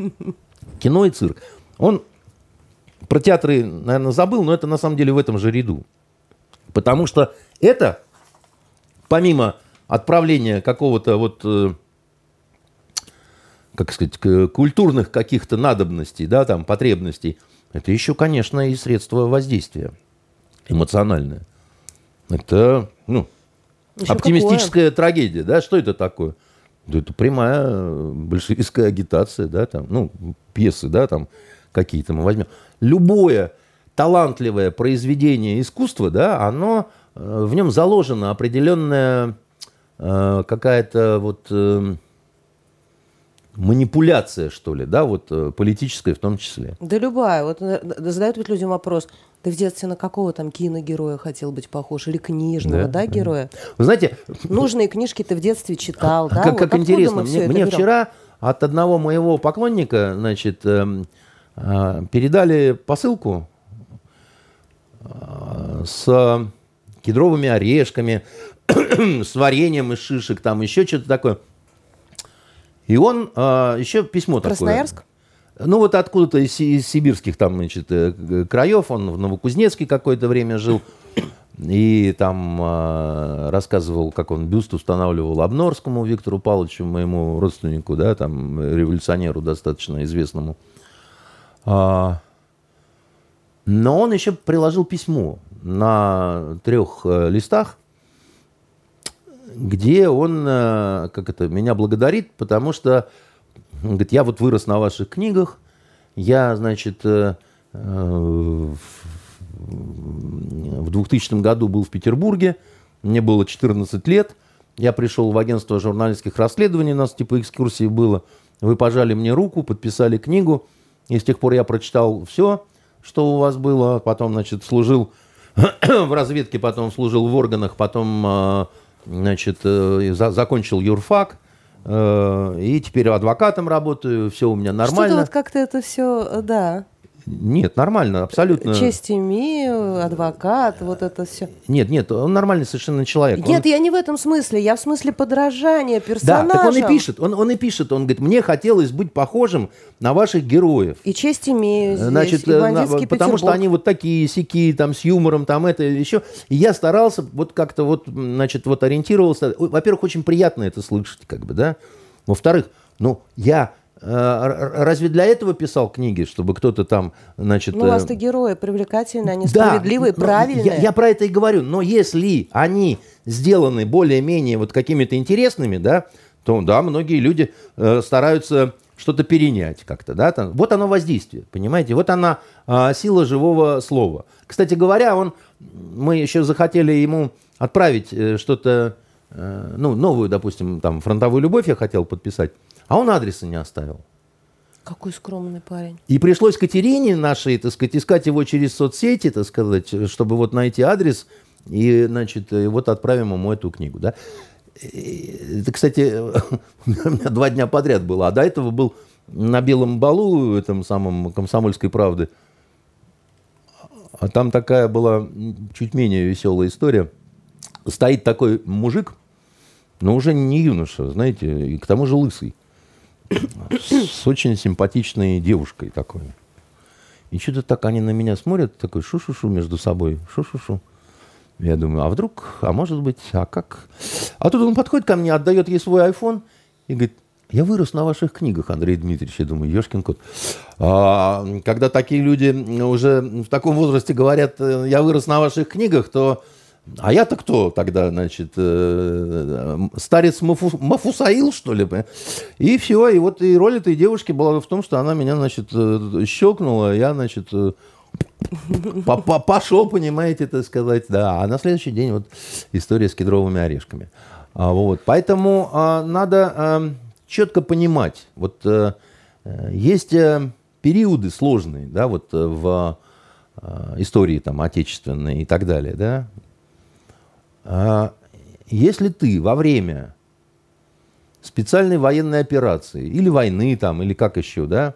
Кино и цирк. Он про театры, наверное, забыл, но это на самом деле в этом же ряду. Потому что это, помимо отправления какого-то вот, э, как сказать, культурных каких-то надобностей, да, там, потребностей, это еще, конечно, и средство воздействия эмоциональное. Это, ну, еще оптимистическая какое? трагедия, да, что это такое? Да это прямая большевистская агитация, да, там, ну, пьесы, да, там, какие-то мы возьмем. Любое талантливое произведение искусства, да, оно, э, в нем заложена определенная э, какая-то вот э, манипуляция, что ли, да, вот политическая в том числе. Да любая. Вот задают ведь людям вопрос, ты в детстве на какого там киногероя хотел быть похож? Или книжного, да, да героя? Вы знаете... Нужные книжки ты в детстве читал, да? Как, вот как интересно. Мне, мне вчера от одного моего поклонника, значит, эм, передали посылку с кедровыми орешками, (clears throat) с вареньем из шишек, там еще что-то такое. И он а, еще письмо Красноярск? такое. Ну, вот откуда-то из, из сибирских там, значит, э, краев. Он в Новокузнецке какое-то время жил. И там а, рассказывал, как он бюст устанавливал Обнорскому Виктору Павловичу, моему родственнику, да, там, революционеру достаточно известному. А, но он еще приложил письмо на трех э, листах, где он, э, как это, меня благодарит, потому что, говорит, я вот вырос на ваших книгах, я, значит, э, в 2000 году был в Петербурге, мне было 14 лет, я пришел в агентство журналистских расследований, у нас типа экскурсии было, вы пожали мне руку, подписали книгу, и с тех пор я прочитал все, что у вас было, потом, значит, служил (coughs) в разведке, потом служил в органах, потом, э, значит, э, за, закончил юрфак, э, и теперь адвокатом работаю, все у меня нормально. Что-то вот как-то это все, да. Нет, нормально, абсолютно. Честь имею, адвокат, вот это все. Нет, нет, он нормальный совершенно человек. Нет, он... я не в этом смысле, я в смысле подражания персонажам. Да, так он и пишет, он, он и пишет, он говорит, мне хотелось быть похожим на ваших героев. И честь имею здесь, Значит, и э, на, потому что Петербург. они вот такие сики, там с юмором, там это еще. И я старался вот как-то вот, значит, вот ориентировался. Во-первых, очень приятно это слышать, как бы, да. Во-вторых, ну, я разве для этого писал книги, чтобы кто-то там, значит... Ну, у э, вас-то герои привлекательные, они да, справедливые, правильные. Я, я про это и говорю. Но если они сделаны более-менее вот какими-то интересными, да, то да, многие люди э, стараются что-то перенять как-то, да, там. вот оно воздействие, понимаете, вот она а, сила живого слова. Кстати говоря, он, мы еще захотели ему отправить э, что-то, э, ну, новую, допустим, там, фронтовую любовь я хотел подписать, а он адреса не оставил. Какой скромный парень. И пришлось Катерине нашей, так сказать, искать его через соцсети, так сказать, чтобы вот найти адрес, и, значит, и вот отправим ему эту книгу, да. И Это, кстати, (laughs) у меня два дня подряд было, а до этого был на Белом Балу, этом самом «Комсомольской правды», а там такая была чуть менее веселая история. Стоит такой мужик, но уже не юноша, знаете, и к тому же лысый с очень симпатичной девушкой такой. И что-то так они на меня смотрят, такой шу-шу-шу между собой, шу-шу-шу. Я думаю, а вдруг, а может быть, а как? А тут он подходит ко мне, отдает ей свой iPhone и говорит, я вырос на ваших книгах, Андрей Дмитриевич. Я думаю, ешкин кот. А, когда такие люди уже в таком возрасте говорят, э, я вырос на ваших книгах, то а я-то кто тогда, значит, э, старец Мафу- Мафусаил, что ли? И все, и вот и роль этой девушки была в том, что она меня, значит, э, щелкнула, я, значит, э, по- по- пошел, понимаете, так сказать, да. А на следующий день вот история с кедровыми орешками. А, вот, поэтому а, надо а, четко понимать, вот есть периоды сложные, да, вот в истории там отечественной и так далее, да. А, если ты во время специальной военной операции или войны там, или как еще, да,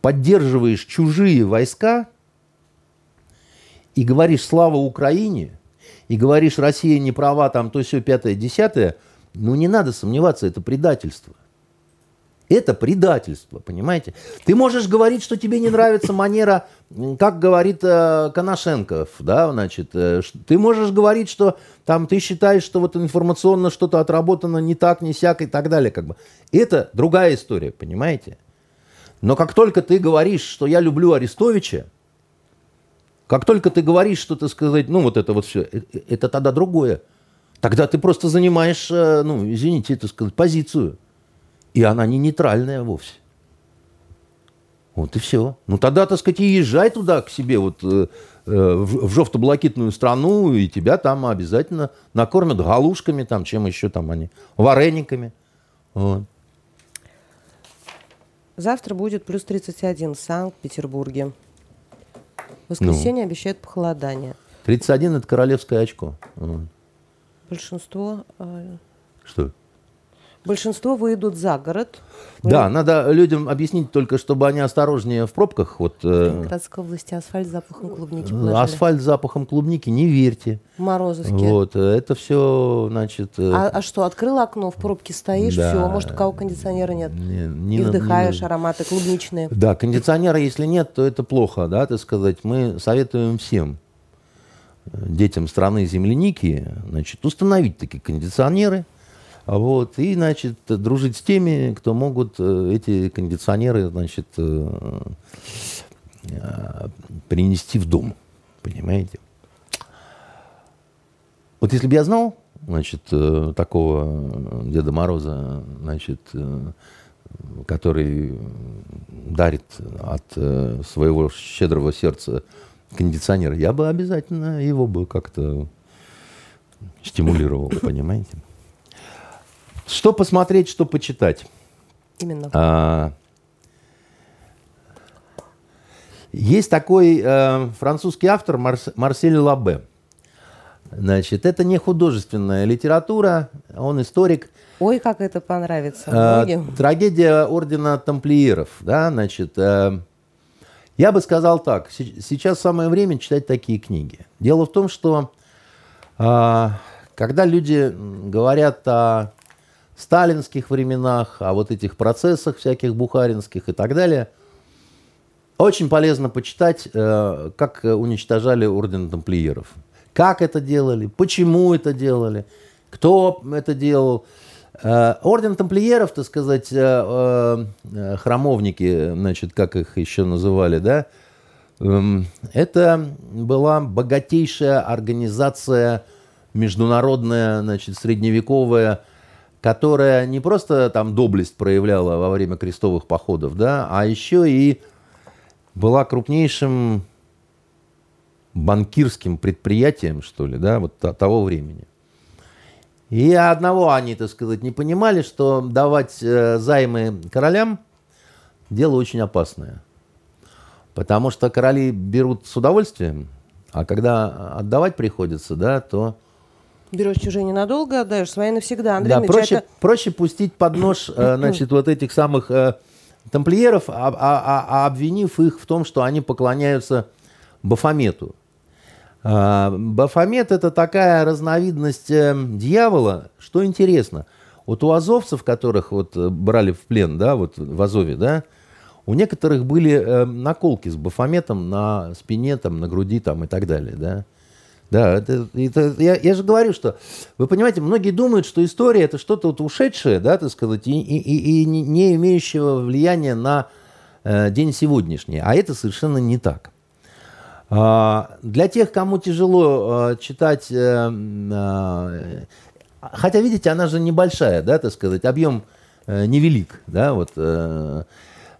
поддерживаешь чужие войска и говоришь «Слава Украине», и говоришь «Россия не права», там то все пятое, десятое, ну не надо сомневаться, это предательство. Это предательство, понимаете? Ты можешь говорить, что тебе не нравится манера, как говорит э, Коношенков, да, значит, э, ты можешь говорить, что там ты считаешь, что вот информационно что-то отработано не так, не сяк и так далее, как бы. Это другая история, понимаете? Но как только ты говоришь, что я люблю Арестовича, как только ты говоришь, что ты сказать, ну вот это вот все, это тогда другое. Тогда ты просто занимаешь, э, ну, извините, это сказать, позицию. И она не нейтральная вовсе. Вот и все. Ну тогда, так сказать, и езжай туда к себе, вот э, э, в, в жовто-блакитную страну, и тебя там обязательно накормят галушками, там, чем еще там они, варениками. Вот. Завтра будет плюс 31 в Санкт-Петербурге. В Ну. воскресенье обещают похолодание. 31 это королевское очко. Вот. Большинство, э, Что? Большинство выйдут за город. Да, надо людям объяснить только, чтобы они осторожнее в пробках. Вот, э, Ленинградской области асфальт с запахом клубники положили. асфальт с запахом клубники, не верьте. В Морозовске. Вот, это все, значит... э, А, а что, открыл окно, в пробке стоишь, Да. все, может, у кого кондиционера нет. не- не и не вдыхаешь нужно. ароматы клубничные. Да, кондиционера, если нет, то это плохо, да, так сказать. Мы советуем всем э, детям страны земляники, значит, установить такие кондиционеры, вот, и, значит, дружить с теми, кто могут э, эти кондиционеры, значит, э, э, принести в дом, понимаете? Вот если бы я знал, значит, такого Деда Мороза, значит, который дарит от своего щедрого сердца кондиционер, я бы обязательно его бы как-то стимулировал, понимаете? Что посмотреть, что почитать? Именно. А, Есть такой э, французский автор Марс, Марсель Лабе. Значит, это не художественная литература, он историк. Ой, как это понравится Э, многим. трагедия ордена тамплиеров, да, значит, э, я бы сказал так, се- сейчас самое время читать такие книги. Дело в том, что э, когда люди говорят о сталинских временах, о вот этих процессах всяких бухаринских и так далее, очень полезно почитать, э, как уничтожали орден тамплиеров. Как это делали, почему это делали, кто это делал. Э, Орден тамплиеров, так сказать, э, храмовники, значит, как их еще называли, да, эм, это была богатейшая организация международная, значит, средневековая, которая не просто там доблесть проявляла во время крестовых походов, да, а еще и была крупнейшим банкирским предприятием, что ли, да, вот то- того времени. И одного они, так сказать, не понимали, что давать э, займы королям дело очень опасное. Потому что короли берут с удовольствием, а когда отдавать приходится, да, то Берешь чужие ненадолго, отдаешь свои навсегда. Андрей да, Дмитриевич, проще, это- проще пустить под нож, э, (clears throat) значит, вот этих самых э, тамплиеров, а, а- а- а обвинив их в том, что они поклоняются Бафомету. А, Бафомет – это такая разновидность э, дьявола, что интересно. Вот у азовцев, которых вот брали в плен, да, вот в Азове, да, у некоторых были наколки с Бафометом на спине, там, на груди там, и так далее, да. Да, это, это- я, я же говорю, что, вы понимаете, многие думают, что история это что-то вот ушедшее, да, так сказать, и, и- и- не- имеющего влияния на э, день сегодняшний. А это совершенно не так. А, Для тех, кому тяжело э, читать, э, э, хотя, видите, она же небольшая, да, так сказать, объем э, невелик, да, вот,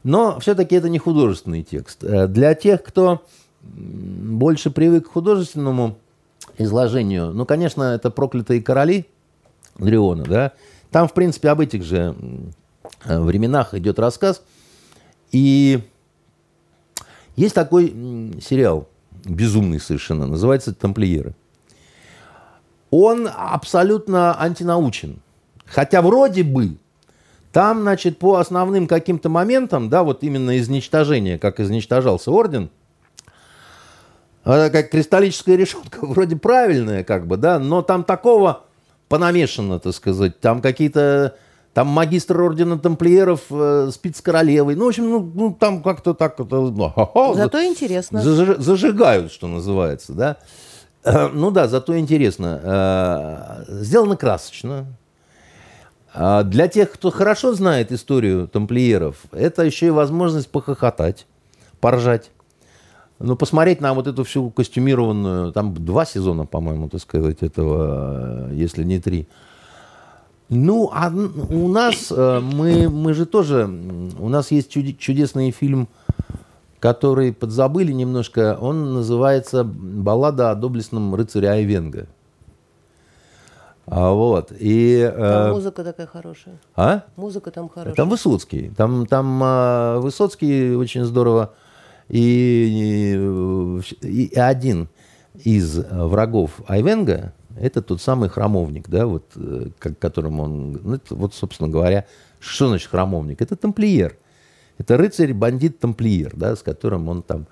но все-таки это не художественный текст. Для тех, кто больше привык к художественному изложению, ну, конечно, это «Проклятые короли» Дриона, да, там, в принципе, об этих же временах идет рассказ, и есть такой сериал, безумный совершенно, называется «Тамплиеры». Он абсолютно антинаучен. Хотя вроде бы там, значит, по основным каким-то моментам, да, вот именно изничтожение, как изничтожался орден, а, как кристаллическая решетка, (laughs) вроде правильная, как бы, да, но там такого понамешано, так сказать. Там какие-то, там магистр ордена тамплиеров э, спит с королевой. Ну, в общем, ну, ну, там как-то так, это, ну, (laughs) ха-ха, Зато интересно. Зажи- Зажигают, что называется, да. Э, Ну да, зато интересно. Э, Сделано красочно. А Для тех, кто хорошо знает историю тамплиеров, это еще и возможность похохотать, поржать. Ну, посмотреть на вот эту всю костюмированную, там два сезона, по-моему, так сказать, этого, э, если не три. Ну, а у нас, э, мы, мы же тоже, у нас есть чудесный фильм, который подзабыли немножко, он называется «Баллада о доблестном рыцаре Айвенга». А, вот, и... Там э, музыка такая хорошая. а? Музыка там хорошая. Там Высоцкий. Там, там Высоцкий очень здорово. И, и, и один из а, врагов Айвенга это тот самый храмовник, да, вот, э, как, которым он, ну, это вот, собственно говоря, что значит храмовник? Это тамплиер. Это рыцарь-бандит-тамплиер, да, с которым он там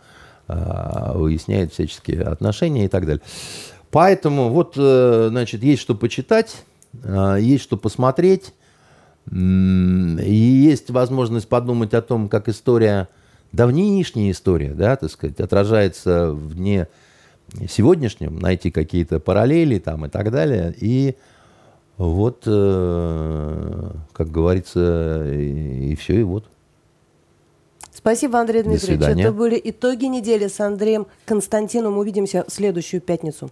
а, выясняет всяческие отношения и так далее. Поэтому вот, э, значит, есть что почитать, а, есть что посмотреть. И есть возможность подумать о том, как история, давнишняя история, да, так сказать, отражается в дне сегодняшнем, найти какие-то параллели там и так далее. И вот, э, как говорится, и, все, и вот. Спасибо, Андрей До Дмитриевич. свидания. Это были итоги недели с Андреем Константином. Увидимся в следующую пятницу.